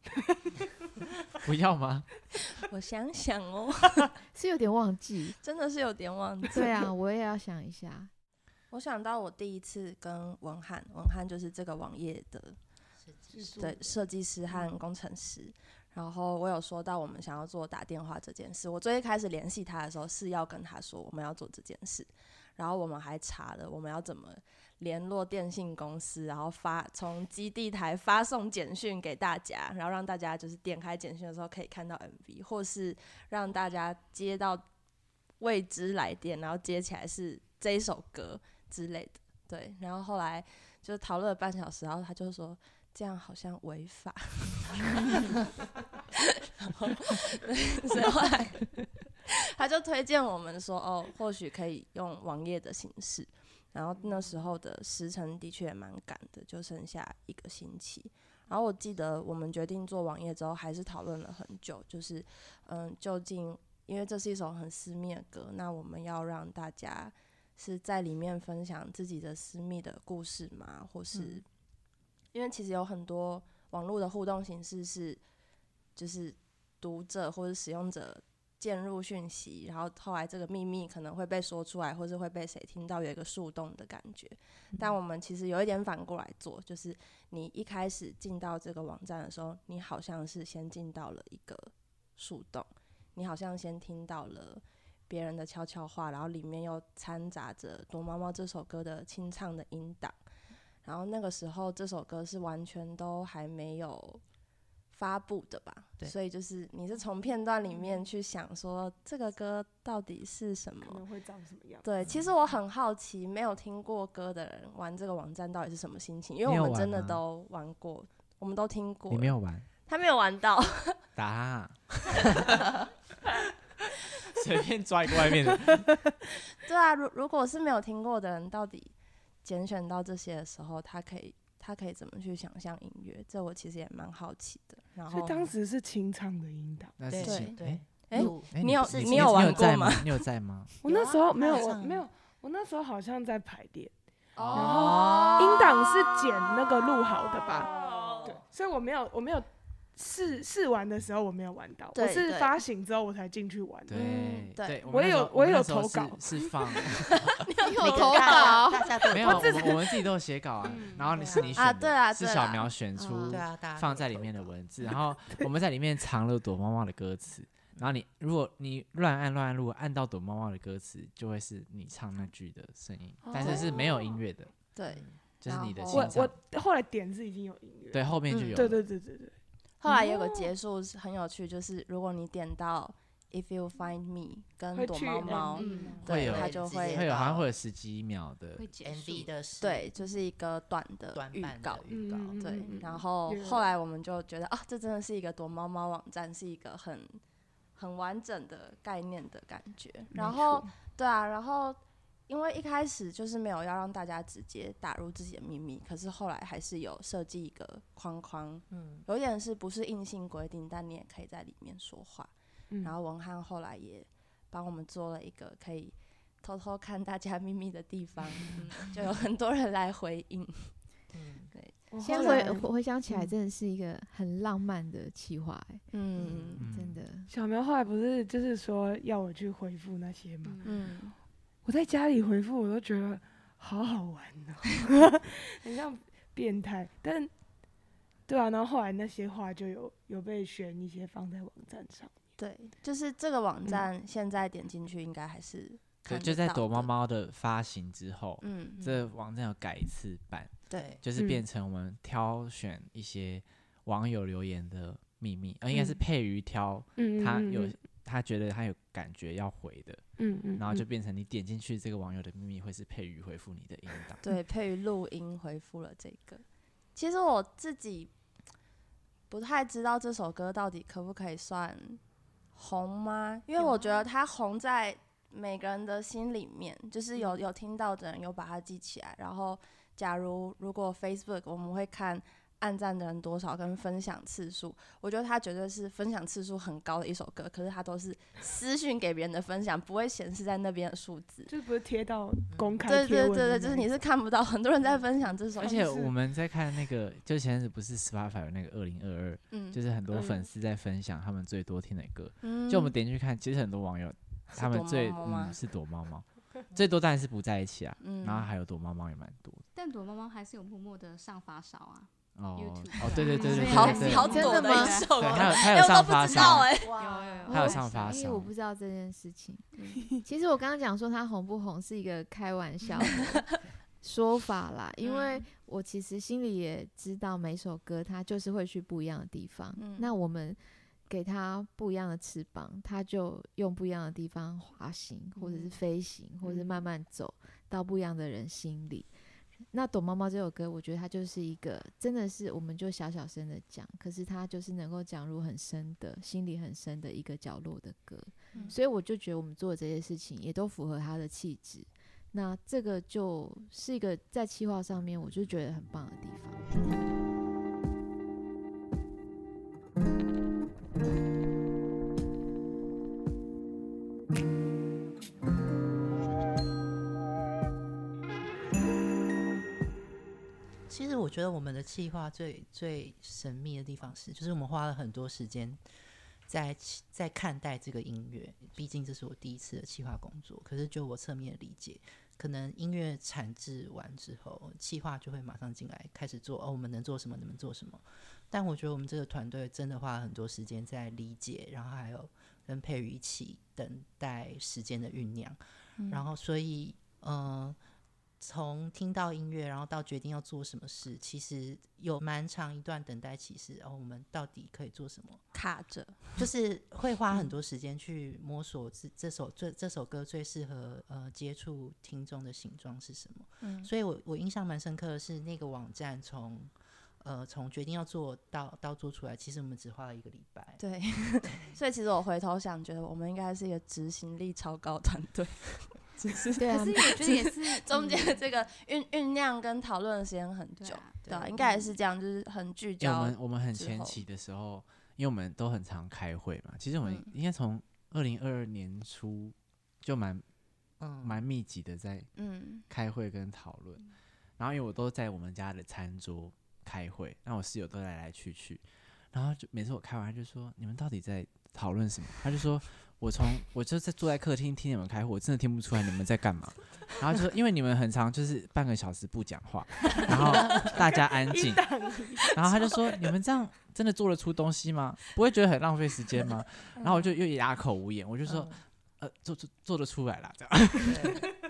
<laughs> 不要吗？<laughs> 我想想哦，<laughs> 是有点忘记。真的是有点忘记。对啊，我也要想一下。我想到我第一次跟文翰，文翰就是这个网页的对设计师和工程师。然后我有说到我们想要做打电话这件事，我最一开始联系他的时候是要跟他说我们要做这件事，然后我们还查了我们要怎么联络电信公司，然后发从基地台发送简讯给大家，然后让大家就是点开简讯的时候可以看到 MV，或是让大家接到未知来电，然后接起来是这一首歌之类的。对，然后后来就讨论了半小时，然后他就说这样好像违法，<laughs> 然后 <laughs> 所以后来他就推荐我们说，哦，或许可以用网页的形式。然后那时候的时程的确也蛮赶的，就剩下一个星期。然后我记得我们决定做网页之后，还是讨论了很久，就是嗯，究竟因为这是一首很私密的歌，那我们要让大家是在里面分享自己的私密的故事吗？或是、因为其实有很多网络的互动形式是，就是读者或者使用者渐入讯息，然后后来这个秘密可能会被说出来，或是会被谁听到，有一个树洞的感觉。但我们其实有一点反过来做，就是你一开始进到这个网站的时候，你好像是先进到了一个树洞，你好像先听到了别人的悄悄话，然后里面又掺杂着《躲猫猫》这首歌的清唱的音档。然后那个时候，这首歌是完全都还没有发布的吧？对所以就是你是从片段里面去想说这个歌到底是什么可？能会长什么样？对，其实我很好奇，没有听过歌的人玩这个网站到底是什么心情，因为我们真的都玩过，我们都听过。你没有玩？他没有玩到，<laughs> 打哈，<laughs> 随便抓一个外面的。<laughs> 对啊，如如果是没有听过的人，到底拣选到这些的时候，他可以他可以怎么去想象音乐？这我其实也蛮好奇的。然后，所以当时是清唱的音档。那是对请对哎你有你有玩过在吗？你有在吗？我那时候没有，没有，我那时候好像在排练，哦音档是剪那个录好的吧？哦对，所以我没有，我没有试试玩的时候我没有玩到，我是发行之后我才进去玩的。对嗯对对，我有我也有投稿是放 <laughs> 你有投稿大家都没有，我们我们自己都有写稿啊，然后你是你选的，啊对啊是小苗选出放在里面的文字，然后 <laughs> 我们在里面藏了躲猫猫的歌词，然后你如果你乱按乱按，如果按到躲猫猫的歌词，就会是你唱那句的声音，但是是没有音乐的，对，就是你的我。我后来点是已经有音乐，对，后面就有对有了。对对对对，后来有个结束是很有趣，就是如果你点到 If you find me 跟躲猫猫，嗯，对，会有它就会会有好像会有十几秒的会结束。MV 的是对，就是一个短的预短版告。的。预告，嗯对然后有后来我们就觉得啊，这真的是一个躲猫猫网站，是一个很很完整的概念的感觉。然后对啊，然后因为一开始就是没有要让大家直接打入自己的秘密，可是后来还是有设计一个框框，嗯，有点是不是硬性规定，但你也可以在里面说话。嗯然后文翰后来也帮我们做了一个可以偷偷看大家秘密的地方，嗯就有很多人来回应。嗯对，现在我后来回回想起来，嗯真的是一个很浪漫的企划、欸，嗯嗯真的。小苗后来不是就是说要我去回复那些吗？嗯，我在家里回复，我都觉得好好玩哦，<laughs> 很像变态。但对啊，然后后来那些话就有有被选一些放在网站上。对，就是这个网站现在点进去应该还是对，就在，躲猫猫的发行之后，嗯，这网站有改一次版，对，就是嗯变成我们挑选一些网友留言的秘密，呃，应该是嗯佩瑜挑嗯，他有他觉得他有感觉要回的，嗯嗯，然后就嗯变成你点进去这个网友的秘密会是佩瑜回复你的音档。对，<laughs> 配于录音回复了这个。其实我自己不太知道这首歌到底可不可以算红吗？因为我觉得它红在每个人的心里面，就是有有听到的人有把它记起来。然后，假如如果 Facebook 我们会看按赞的人多少跟分享次数，我觉得他绝对是分享次数很高的一首歌。可是他都是私讯给别人的分享，不会显示在那边的数字。就是不是贴到公开对对对对，就是你是看不到很多人在分享这首歌，而且我们在看那个，就前阵子不是 Spotify 有那个二零二二，嗯就是很多嗯粉丝在分享他们最多听的歌，嗯就我们点进去看，其实很多网友他们最嗯是躲猫猫，最多当然是不在一起啊，嗯然后还有躲猫猫也蛮多的。但躲猫猫还是有默默的上发烧啊。哦哦，对对对对对好好真抖的的吗？一首。歌，对，还有都不知道发烧，哎，有有有，还有上发因为我不知道这件事情。<laughs> 其实我刚刚讲说他红不红是一个开玩笑的说法啦，因为嗯我其实心里也知道每首歌它就是会去不一样的地方。嗯。那我们给它不一样的翅膀，它就用不一样的地方滑行，或者是嗯。飞行，或者是慢慢走到不一样的人心里。那《躲猫猫》这首歌，我觉得它就是一个，真的是我们就小小声的讲，可是它就是能够讲入很深的心里很深的一个角落的歌，嗯所以我就觉得我们做的这些事情也都符合他的气质。那这个就是一个在企划上面，我就觉得很棒的地方。觉得我们的企划最最神秘的地方是，就是我们花了很多时间在在看待这个音乐。毕竟这是我第一次的企划工作，可是就我侧面理解，可能音乐产制完之后，企划就会马上进来开始做。哦，我们能做什么？你们做什么？但我觉得我们这个团队真的花了很多时间在理解，然后还有跟佩瑜一起等待时间的酝酿。然后所以，嗯、从听到音乐，然后到决定要做什么事，其实有蛮长一段等待期是，哦，我们到底可以做什么？卡着，就是会花很多时间去摸索这这首这这首歌最适合呃接触听众的形状是什么。嗯所以我我印象蛮深刻的是那个网站从呃从决定要做到到做出来，其实我们只花了一个礼拜。对，<laughs> 所以其实我回头想，觉得我们应该是一个执行力超高团队，<laughs> 只是对啊可是，我觉得也是中间嗯。这个酝酝酿跟讨论的时间很久，对啊应该也是这样，就是很聚焦我焦们我们很前期的时候，因为我们都很常开会嘛，其实我们嗯。应该从二零二二年初就蛮嗯，蛮密集的在嗯。开会跟讨论。然后因为我都在我们家的餐桌开会，那我室友都来来去去，然后就每次我开完他就说你们到底在讨论什么？他就说我从我就在坐在客厅听你们开会，我真的听不出来你们在干嘛。然后就是因为你们很长就是半个小时不讲话，然后大家安静，然后他就说你们这样真的做得出东西吗？不会觉得很浪费时间吗？然后我就又哑口无言，我就说嗯呃做做做得出来啦，这样。<laughs>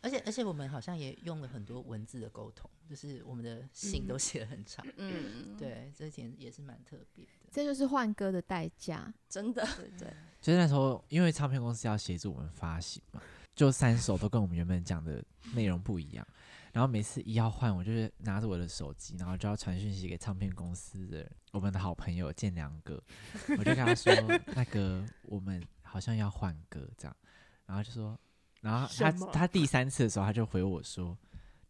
对而且而且我们好像也用了很多文字的沟通，就是我们的信都写得很长。嗯，，对，这一点也是蛮特别的。这就是换歌的代价。真的，对对，就是那时候，因为唱片公司要协助我们发行嘛，就三首都跟我们原本讲的内容不一样。然后每次一要换，我就是拿着我的手机，然后就要传讯息给唱片公司的我们的好朋友建良哥，我就跟他说，<laughs> 那个我们好像要换歌这样，然后就说，然后他他第三次的时候，他就回我说，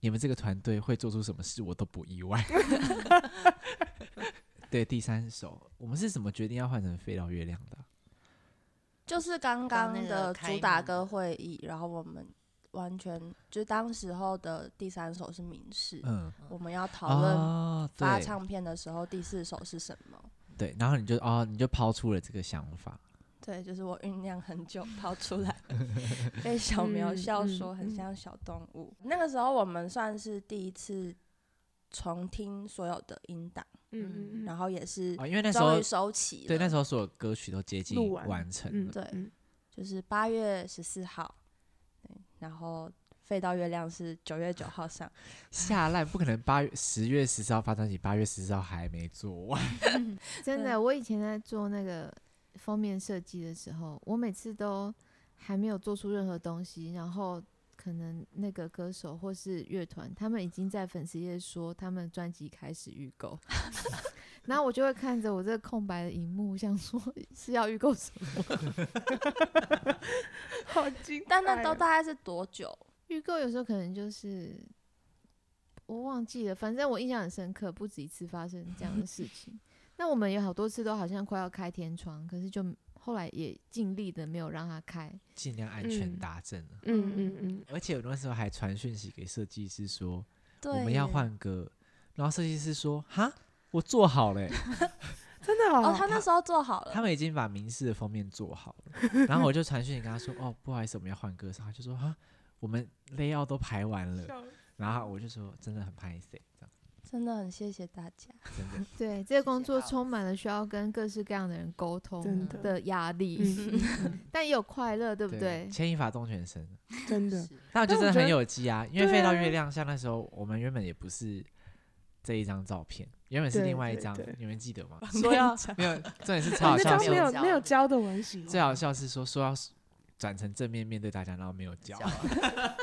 你们这个团队会做出什么事，我都不意外。<laughs> 对，第三首我们是怎么决定要换成飞到月亮的啊？就是刚刚的主打歌会议，然后我们完全就当时候的第三首是明示，嗯，我们要讨论发唱片的时候第四首是什么。对，然后你就哦，你就抛出了这个想法，对，就是我酝酿很久 <laughs> 抛出来，被小苗嗯笑说很像小动物。那个时候我们算是第一次重听所有的音档，嗯然后也是啊，因为那时候终于收齐了。对那时候所有歌曲都接近完完成对嗯就是八月十四号，对，然后飞到月亮是九月九号上。<laughs> 下烂不可能八月十月十四号发专辑，八月十四号还没做完，<laughs> 真的，我以前在做那个封面设计的时候，我每次都还没有做出任何东西，然后可能那个歌手或是乐团，他们已经在粉丝页说他们专辑开始预购，<laughs> 然后我就会看着我这个空白的荧幕，想说是要预购什么？<laughs> 好精哦，但那都大概是多久？预购有时候可能就是我忘记了，反正我印象很深刻，不止一次发生这样的事情。那我们有好多次都好像快要开天窗，可是就后来也尽力的没有让它开。尽量安全嗯达阵了。嗯嗯嗯，而且我那时候还传讯息给设计师说，我们要。换歌，然后设计师说哈，我做好了欸、<laughs> 真的哦，哦，他那时候做好了。他们已经把明示的封面做好了，然后我就传讯息跟他说哦，不好意思，我们要换歌的时候，他就说哈，我们 layout 都排完了，然后我就说真的很拍 C 这样。真的很谢谢大家。真的。<laughs> 对，这个工作充满了需要跟各式各样的人沟通的的压力，<laughs> 但也有快乐，对不对？牵一发动全身。嗯 <laughs> 真的，那我觉得真的很有机啊，因为飞到啊月亮，像那时候我们原本也不是这一张照片，原本是另外一张你们记得吗？我说要没有，重点是哦超好笑没有没有教的我很喜欢，最好笑是说说要转成正面面对大家，然后没有教教。啊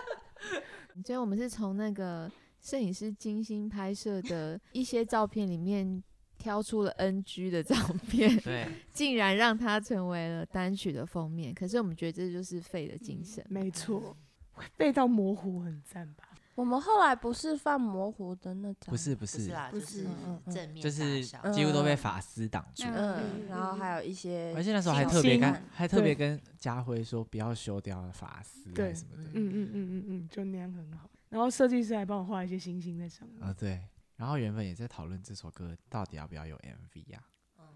所以我们是从那个摄影师精心拍摄的一些照片里面挑出了 NG 的照片，<laughs> 对，<laughs> 竟然让它成为了单曲的封面。可是我们觉得这就是废的精神。没错，会背到模糊很赞吧？我们后来不是放模糊的那张，不是不是，不是啦，不就是是嗯嗯正面就是几乎都被发丝挡住。嗯嗯，然后还有一些而且那时候还特别跟还特别跟家辉说不要修掉发丝对什么的。嗯嗯嗯嗯嗯，就那样很好。然后设计师还帮我画一些星星在上面。啊对，然后原本也在讨论这首歌到底要不要有 MV 呀、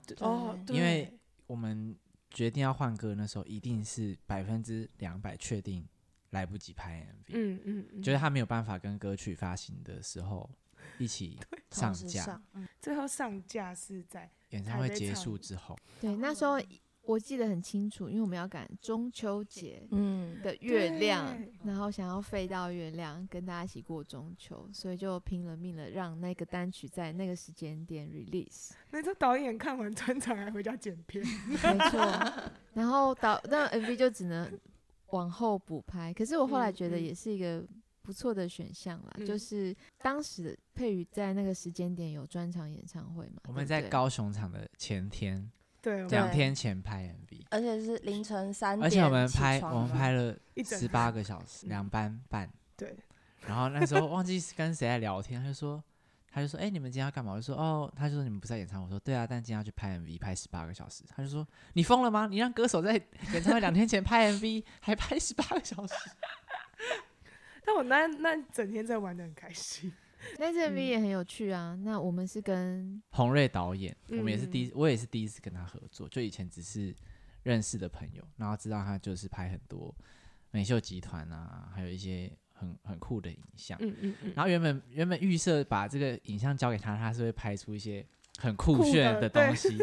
对哦，对。因为我们决定要换歌那时候，一定是百分之两百确定来不及拍 MV，、嗯嗯嗯，觉得他没有办法跟歌曲发行的时候一起 <laughs> 上架。上，嗯。最后上架是在演唱会结束之后，对，那时候我记得很清楚，因为我们要赶中秋节嗯，的月亮对，然后想要飞到月亮，跟大家一起过中秋，所以就拼了命了，让那个单曲在那个时间点 release。那时候导演看完专场还回家剪片，没错，然后导那 MV 就只能往后补拍。可是我后来觉得也是一个不错的选项啦，嗯就是当时的佩瑜在那个时间点有专场演唱会嘛，我们在高雄场的前天对，两天前拍 MV，而且是凌晨三点，而且我们拍我们拍了十八个小时，嗯两班半。对，然后那时候忘记是跟谁在聊天，他就说，他就说，哎、你们今天要干嘛？我就说，哦，他就说你们不在演唱会，我说对啊，但今天要去拍 MV，拍十八个小时。他就说，你疯了吗？你让歌手在演唱会两天前拍 MV，<laughs> 还拍十八个小时？<laughs> 但我那那整天在玩的很开心。那支 MV 嗯也很有趣啊。那我们是跟洪瑞导演，我们也是第我也是第一次跟他合作，就以前只是认识的朋友，然后知道他就是拍很多美秀集团啊，还有一些很很酷的影像。嗯嗯嗯，然后原本原本预设把这个影像交给他，他是会拍出一些很酷酷炫的东西。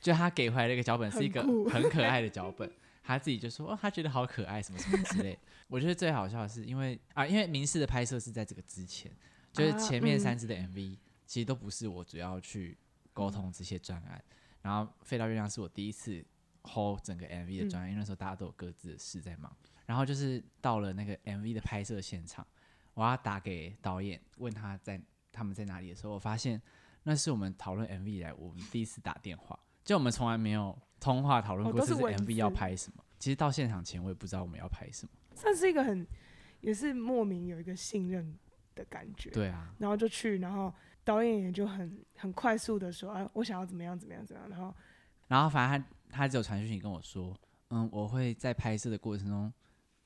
就他给回来的一个脚本是一个很可爱的脚本，他自己就说哦，他觉得好可爱什么什么之类。我觉得最好笑的是，因为啊，因为民视的拍摄是在这个之前，就是啊前面嗯三支的 MV、其实都不是我主要去沟通这些专案，然后飞到月亮是我第一次 hold 整个 MV 的专案，因为那时候大家都有各自的事在忙。然后就是到了那个 MV 的拍摄现场，我要打给导演问他在他们在哪里的时候，我发现那是我们讨论 MV 以来我们第一次打电话，就我们从来没有通话讨论哦过这是 MV 要拍什么。其实到现场前我也不知道我们要拍什么。算是一个很也是莫名有一个信任的感觉。，对啊，然后就去，然后导演也就很很快速的说啊，我想要怎么样怎么样怎么样，然后然后反正他他只有传讯息跟我说，嗯，我会在拍摄的过程中，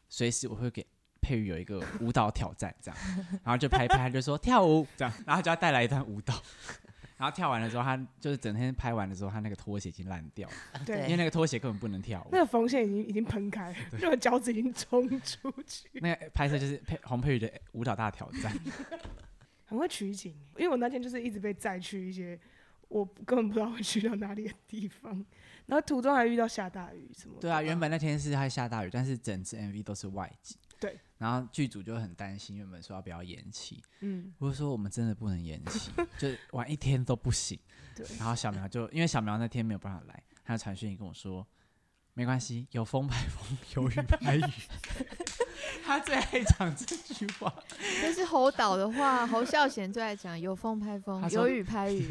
随时我会给佩瑜有一个舞蹈挑战，这样，然后就拍拍，他就说跳舞。这样，然后就要带来一段舞蹈，然后跳完了之后，他就是整天拍完的时候，他那个拖鞋已经烂掉了，对因为那个拖鞋根本不能跳舞那。个缝线已经已经喷开了，那个脚趾已经冲出去，那个拍摄就是佩洪佩瑜的舞蹈大挑战，<laughs> 很会取景。因为我那天就是一直被载去一些我根本不知道会去到哪里的地方，然后途中还遇到下大雨什么的。对啊，原本那天是还下大雨，但是整支 MV 都是外景。对，然后剧组就很担心，原本说要不要延期，嗯，我就说我们真的不能延期，就玩一天都不行。<laughs> 对，然后小苗就因为小苗那天没有办法来，他就传讯息跟我说，没关系，有风拍风，有雨拍雨。<laughs> 他最爱讲这句话，<laughs> 这是侯导的话，侯孝贤最爱讲有风拍风有雨拍雨。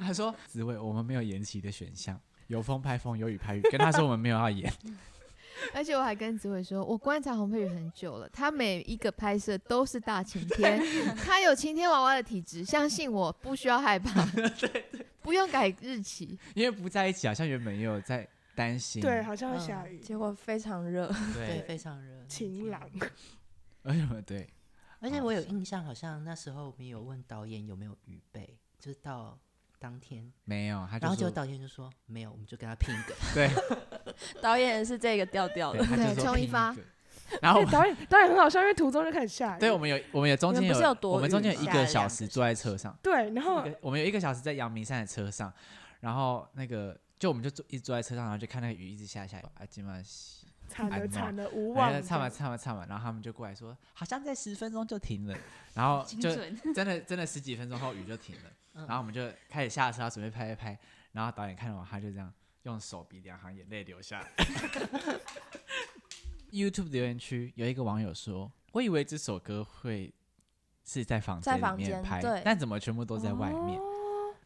他说紫薇，我们没有延期的选项，有风拍风，有雨拍雨。跟他说我们没有要演，<laughs> 而且我还跟子伟说，我观察洪佩瑜很久了，他每一个拍摄都是大晴天，<laughs> 他有晴天娃娃的体质，相信我，不需要害怕，<laughs> 不用改日期。因为不在一起，好像原本也有在担心。对，好像会下雨，结果非常热，对，非常热，晴朗。而且我对。而且我有印象，好像那时候我们有问导演有没有预备，就是到当天，没有，他就然后结果导演就说没有，我们就跟他拼一个。对导演是这个调调，的，他就对说拼冲一发然后导演导演很好笑，因为途中就开始下雨。对我们有我们有中间有多我们中间有一个小时坐在车上，对，然后我们有一个小时在阳明山的车上，然后那个就我们就坐一直坐在车上，然后就看那个雨一直下下来，啊，今晚惨了惨了，无哎望。唱完唱完唱完，然后他们就过来说，好像在十分钟就停了，然后就准。真的真的十几分钟后雨就停了，然后我们就开始下车，要准备拍一拍，然后导演看完他就这样用手比两行眼泪流下来。<laughs> YouTube 留言区有一个网友说，我以为这首歌会是在房间里在房间面拍对，但怎么全部都在外面？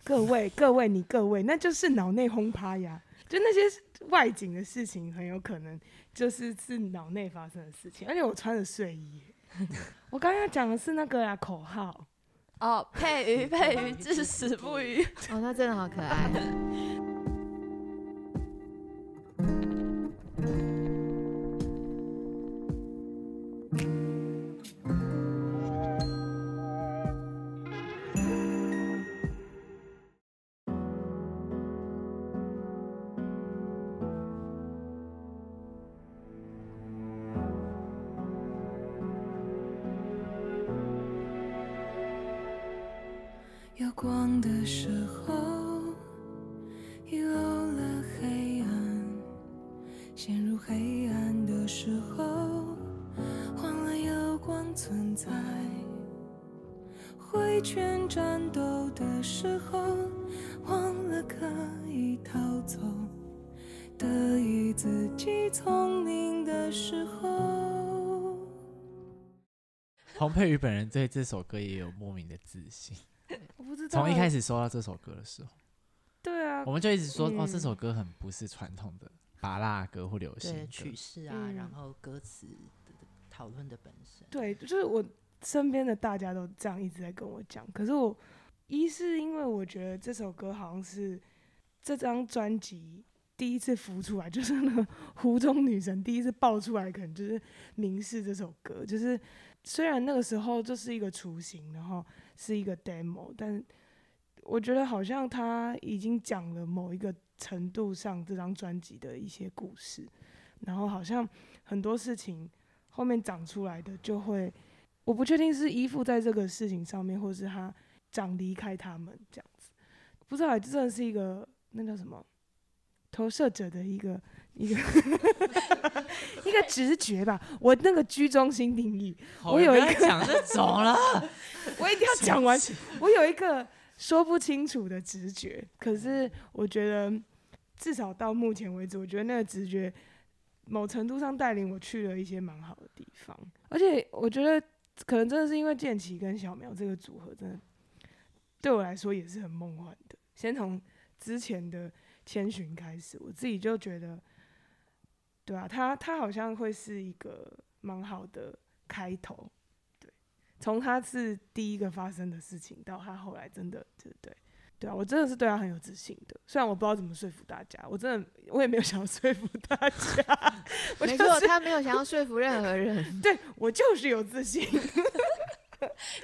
各位各位你各位，那就是脑内轰趴呀！就那些外景的事情，很有可能就是是脑内发生的事情。而且我穿着睡衣，<laughs> 我刚刚讲的是那个呀口号。哦，配鱼配鱼，至死不渝。哦，那真的好可爱。<laughs> 陷入黑暗的时候，忘了有光存在。挥拳战斗的时候，忘了可以逃走；得意自己聪明的时候。洪佩瑜本人对这首歌也有莫名的自信，<laughs> 我不知道从一开始，始收到这首歌的时候，对啊我，们就一直说，哦，嗯这首歌很不是传统的拔蜡歌或流行对歌曲式啊，嗯然后歌词讨论的本身。对，就是我身边的大家都这样一直在跟我讲。可是我一是因为我觉得这首歌好像是这张专辑第一次浮出来，就是那个湖中女神第一次爆出来，可能就是《明示》这首歌。就是虽然那个时候就是一个雏形，然后是一个 demo，但我觉得好像他已经讲了某一个程度上这张专辑的一些故事，然后好像很多事情后面长出来的就会，我不确定是依附在这个事情上面，或是他长离开他们这样子，不知道欸，这真的是一个那叫什么投射者的一个一个 <laughs> 一个直觉吧。我那个居中心定义，我有一个讲这种了，<laughs> 我一定要讲完。<laughs> 我有一个说不清楚的直觉，可是我觉得至少到目前为止，我觉得那个直觉某程度上带领我去了一些蛮好的地方，而且我觉得可能真的是因为建奇跟小苗这个组合，真的对我来说也是很梦幻的。先从之前的千寻开始，我自己就觉得，对啊，他他好像会是一个蛮好的开头，对，从他是第一个发生的事情到他后来真的，对对对啊，我真的是对他很有自信的。虽然我不知道怎么说服大家，我真的我也没有想要说服大家，<laughs> 我没错，他没有想要说服任何人。对我就是有自信，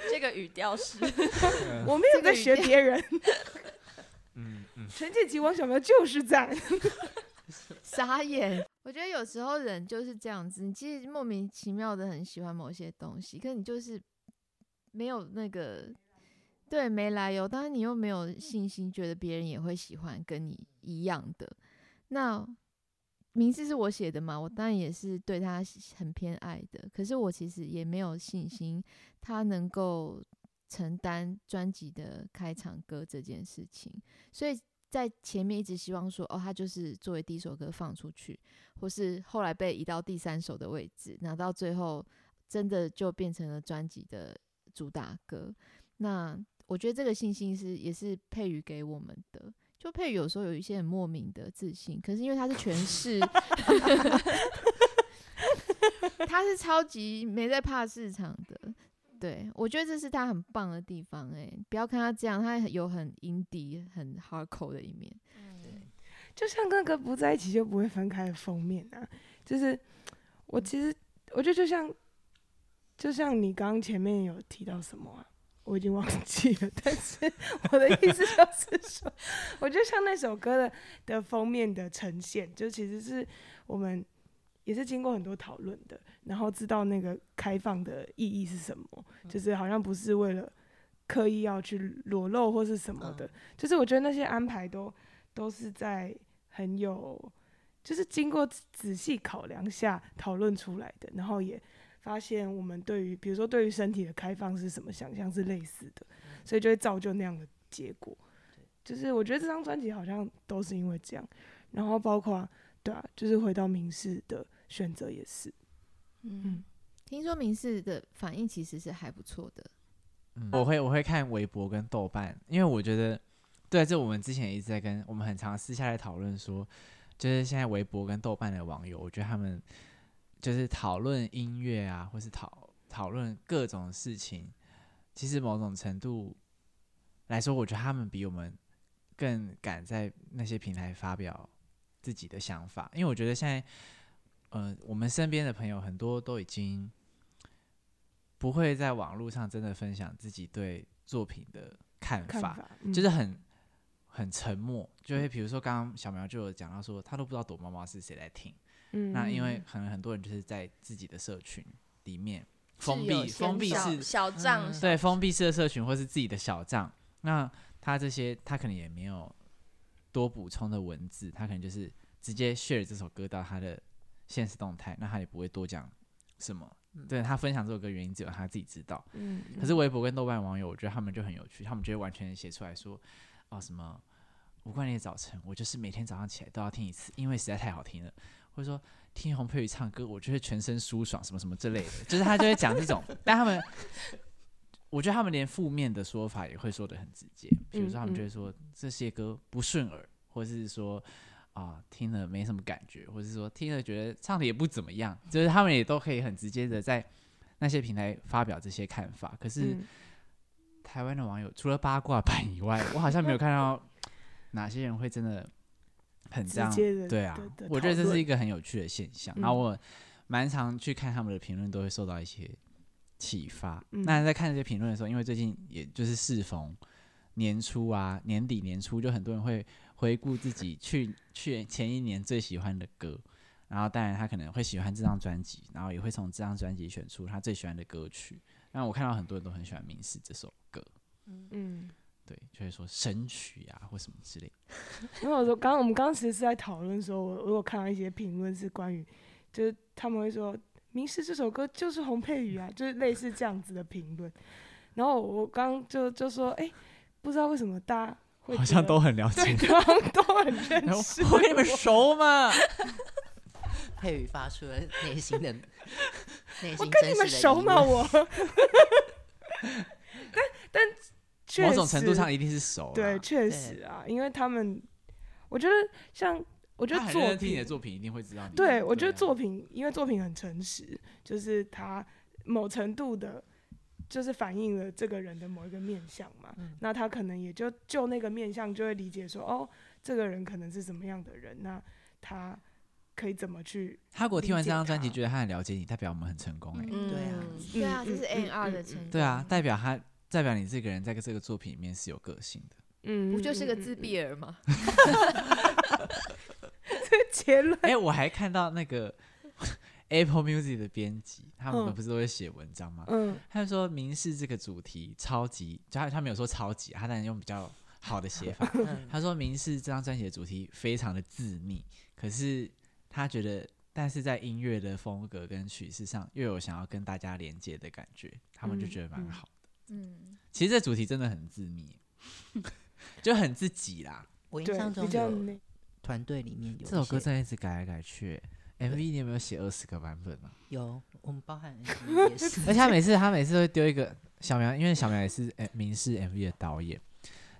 这个语调是，<laughs> 我没有在学别人。嗯嗯，陈建奇、王小苗就是赞，傻眼。我觉得有时候人就是这样子，你其实莫名其妙的很喜欢某些东西，可你就是没有那个对没来由，但是你又没有信心，觉得别人也会喜欢跟你一样的。那名字是我写的嘛，我当然也是对他很偏爱的，可是我其实也没有信心他能够承担专辑的开场歌这件事情，所以在前面一直希望说，哦，他就是作为第一首歌放出去，或是后来被移到第三首的位置，拿到最后真的就变成了专辑的主打歌。那我觉得这个信心是也是佩瑜给我们的。就佩瑜有时候有一些很莫名的自信，可是因为他是诠释，<laughs> 他是超级没在怕市场的。对，我觉得这是他很棒的地方、欸。不要看他这样，他有很 indie、很 hardcore 的一面。对就像那个不在一起就不会分开的封面啊，就是我其实我觉得就像就像你刚刚前面有提到什么啊，我已经忘记了，但是我的意思就是说，<laughs> 我觉得像那首歌的的封面的呈现，就其实是我们也是经过很多讨论的，然后知道那个开放的意义是什么，就是好像不是为了刻意要去裸露或是什么的，就是我觉得那些安排都都是在很有，就是经过仔细考量下讨论出来的，然后也发现我们对于比如说对于身体的开放是什么想象是类似的，所以就会造就那样的结果。就是我觉得这张专辑好像都是因为这样，然后包括对啊，就是回到民事的选择也是，嗯，听说明示的反应其实是还不错的。嗯我会我会看微博跟豆瓣，因为我觉得，对，这我们之前一直在跟我们很常私下来讨论说，就是现在微博跟豆瓣的网友，我觉得他们就是讨论音乐啊，或是讨讨论各种事情，其实某种程度来说，我觉得他们比我们更敢在那些平台发表自己的想法，因为我觉得现在，呃，我们身边的朋友很多都已经不会在网络上真的分享自己对作品的看法，看法就是很很沉默，就会比如说刚刚小苗就有讲到说，他都不知道躲猫猫是谁在听，嗯那因为可能很多人就是在自己的社群里面封闭封闭式小账嗯对封闭式的社群或是自己的小账，那他这些他可能也没有多补充的文字，他可能就是直接 share 这首歌到他的现实动态，那他也不会多讲什么。对他分享这首歌原因只有他自己知道。嗯，可是微博跟豆瓣网友，我觉得他们就很有趣，他们就会完全写出来说，哦什么无关你的早晨，我就是每天早上起来都要听一次，因为实在太好听了，或者说听洪佩瑜唱歌，我就会全身舒爽，什么什么之类的，<laughs> 就是他就会讲这种，<laughs> 但他们，我觉得他们连负面的说法也会说的很直接，比如说他们就会说这些歌不顺耳，或者是说。啊，听了没什么感觉，或者是说听了觉得唱的也不怎么样，就是他们也都可以很直接的在那些平台发表这些看法。可是、嗯台湾的网友除了八卦版以外，我好像没有看到哪些人会真的很这样。直接的对啊我觉得这是一个很有趣的现象。嗯然后我蛮常去看他们的评论，都会受到一些启发。嗯那在看这些评论的时候，因为最近也就是适逢年初啊，年底年初，就很多人会回顾自己去去前一年最喜欢的歌。然后，当然他可能会喜欢这张专辑，然后也会从这张专辑选出他最喜欢的歌曲。那我看到很多人都很喜欢《明示》这首歌，嗯，对，就会说神曲啊或什么之类的。<laughs> 因为我说刚刚我们刚刚其实是在讨论说，我我有看到一些评论是关于，就是他们会说《明示》这首歌就是洪佩瑜啊，就是类似这样子的评论。然后我刚刚就就说，哎、不知道为什么大家会好像都很了对，解。好像都很认识 <laughs> <laughs> 我跟你们熟吗？佩瑜发出了内心的内我心跟你们真实的疑熟吗？我，但但确某种程度上一定是熟。对，确实啊，因为他们，我觉得像我觉得作品听你的，作品，一定会知道你。对我觉得啊作品，因为作品很诚实，就是他某程度的，就是反映了这个人的某一个面相嘛。嗯那他可能也就就那个面相，就会理解说，哦，这个人可能是什么样的人，那他可以怎么去，他如果听完这张专辑，觉得他很了解你，代表我们很成功哎、嗯对啊对啊，嗯这是嗯 N R 嗯嗯的成功。对啊，代表他代表你这个人在这个作品里面是有个性的。嗯，不就是个嗯自闭儿吗？<laughs> <laughs> 这结论？哎、我还看到那个 <laughs> Apple Music 的编辑，他们嗯不是都会写文章吗？嗯他就说明示这个主题超级，就他他没有说超级，他当然用比较好的写法。嗯他说明示这张专辑的主题非常的自密，可是他觉得，但是在音乐的风格跟曲式上，又有想要跟大家连接的感觉，他们就觉得蛮好。嗯，其实这主题真的很自密，<laughs> 就很自己啦。我印，象中团队里面有这首歌一些真的一直改来改去，MV 你有没有写二十个版本啊？有我们包含 MV 也是而且他每次他每次都会丢一个小苗，因为小苗也是呃明视 MV 的导演，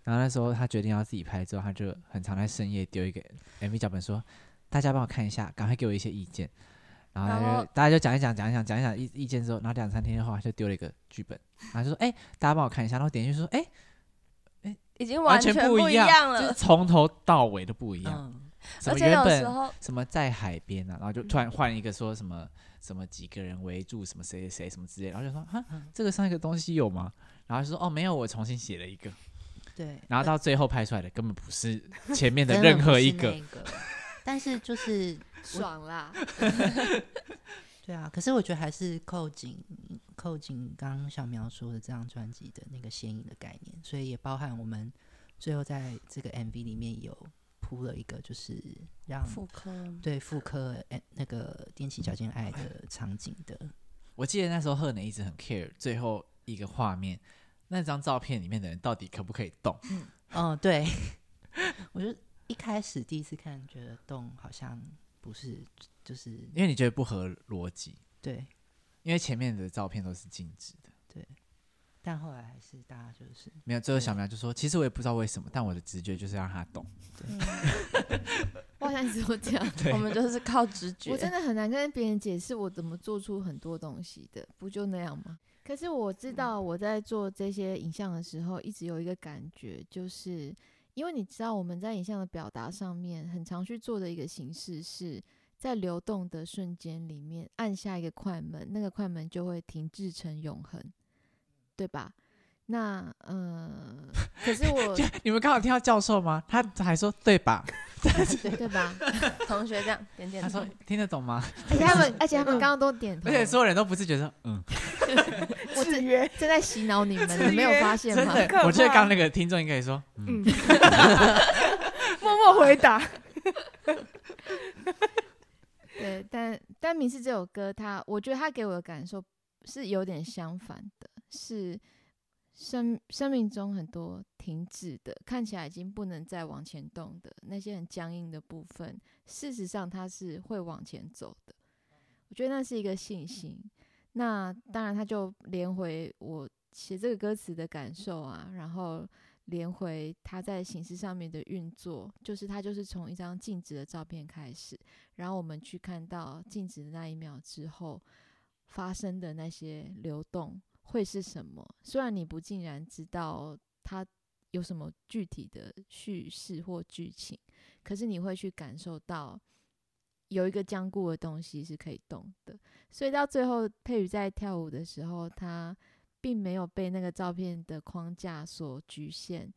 然后那时候他决定要自己拍之后，他就很常在深夜丢一个 MV 脚本说，大家帮我看一下，赶快给我一些意见。然后大家就讲一讲讲一讲讲一讲意意见之后，然后两三天后他就丢了一个剧本，然后就说哎、大家帮我看一下，然后点进去说哎、哎已经完全不一样了，就是。从头到尾都不一样。嗯，什么原本候什么在海边啊，然后就突然换一个说什么什么几个人围住什么谁谁谁什么之类，然后就说哈这个上一个东西有吗？然后就说哦没有，我重新写了一个，对，然后到最后拍出来的根本不是前面的任何一，个。但是就是爽啦！<laughs> 对啊，可是我觉得还是扣紧扣紧刚刚小苗说的这张专辑的那个显影的概念，所以也包含我们最后在这个 MV 里面有铺了一个，就是让妇科对妇科那个踮起脚尖爱的场景的。我记得那时候贺磊一直很 care 最后一个画面，那张照片里面的人到底可不可以动？嗯，对，<laughs> 我就一开始第一次看，觉得动好像不是，就是因为你觉得不合逻辑，对，因为前面的照片都是静止的。对但后来还是大家就是没有，最后小苗就说：“其实我也不知道为什么，但我的直觉就是让他动。我好像只有这样，<laughs> 我们就是靠直觉。我真的很难跟别人解释我怎么做出很多东西的，不就那样吗？可是我知道我在做这些影像的时候，一直有一个感觉，就是因为你知道我们在影像的表达上面，很常去做的一个形式是在流动的瞬间里面按下一个快门，那个快门就会停滞成永恒，对吧？那呃，可是我 <laughs> 你们刚好听到教授吗？他还说对吧？<laughs> 对吧？<laughs> 同学这样点点头他说，听得懂吗？而且他们，而且他们刚刚都点头，而且所有人都不自觉说嗯，我正 <laughs> 正在洗脑你们，<laughs> 你没有发现吗？我觉得刚刚那个听众应该也说嗯，<laughs> 默默回答。对，但但明是这首歌它，我觉得它给我的感受是有点相反的，是生生命中很多停止的，看起来已经不能再往前动的那些很僵硬的部分，事实上它是会往前走的。我觉得那是一个信心。那当然，它就连回我写这个歌词的感受啊，然后连回它在形式上面的运作，就是它就是从一张静止的照片开始。然后我们去看到静止的那一秒之后发生的那些流动会是什么？虽然你不尽然知道它有什么具体的叙事或剧情，可是你会去感受到有一个僵固的东西是可以动的。所以到最后，佩瑜在跳舞的时候，他并没有被那个照片的框架所局限。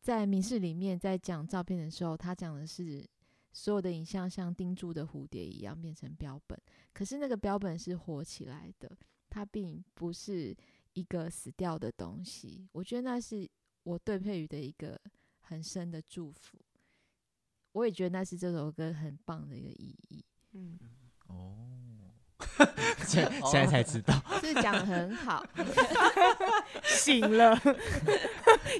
在民视里面，在讲照片的时候，他讲的是。所有的影像像钉住的蝴蝶一样变成标本，可是那个标本是活起来的，它并不是一个死掉的东西。我觉得那是我对佩瑜的一个很深的祝福。我也觉得那是这首歌很棒的一个意义。嗯，哦，<laughs> 现在 <laughs> 现在才知道，<laughs> 是讲得很好，醒了，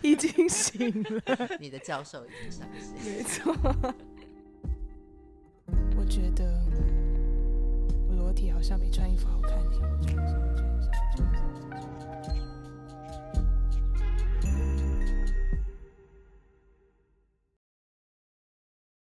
已经醒了，你的教授已经上线。没错。我觉得我裸体好像比穿衣服好看，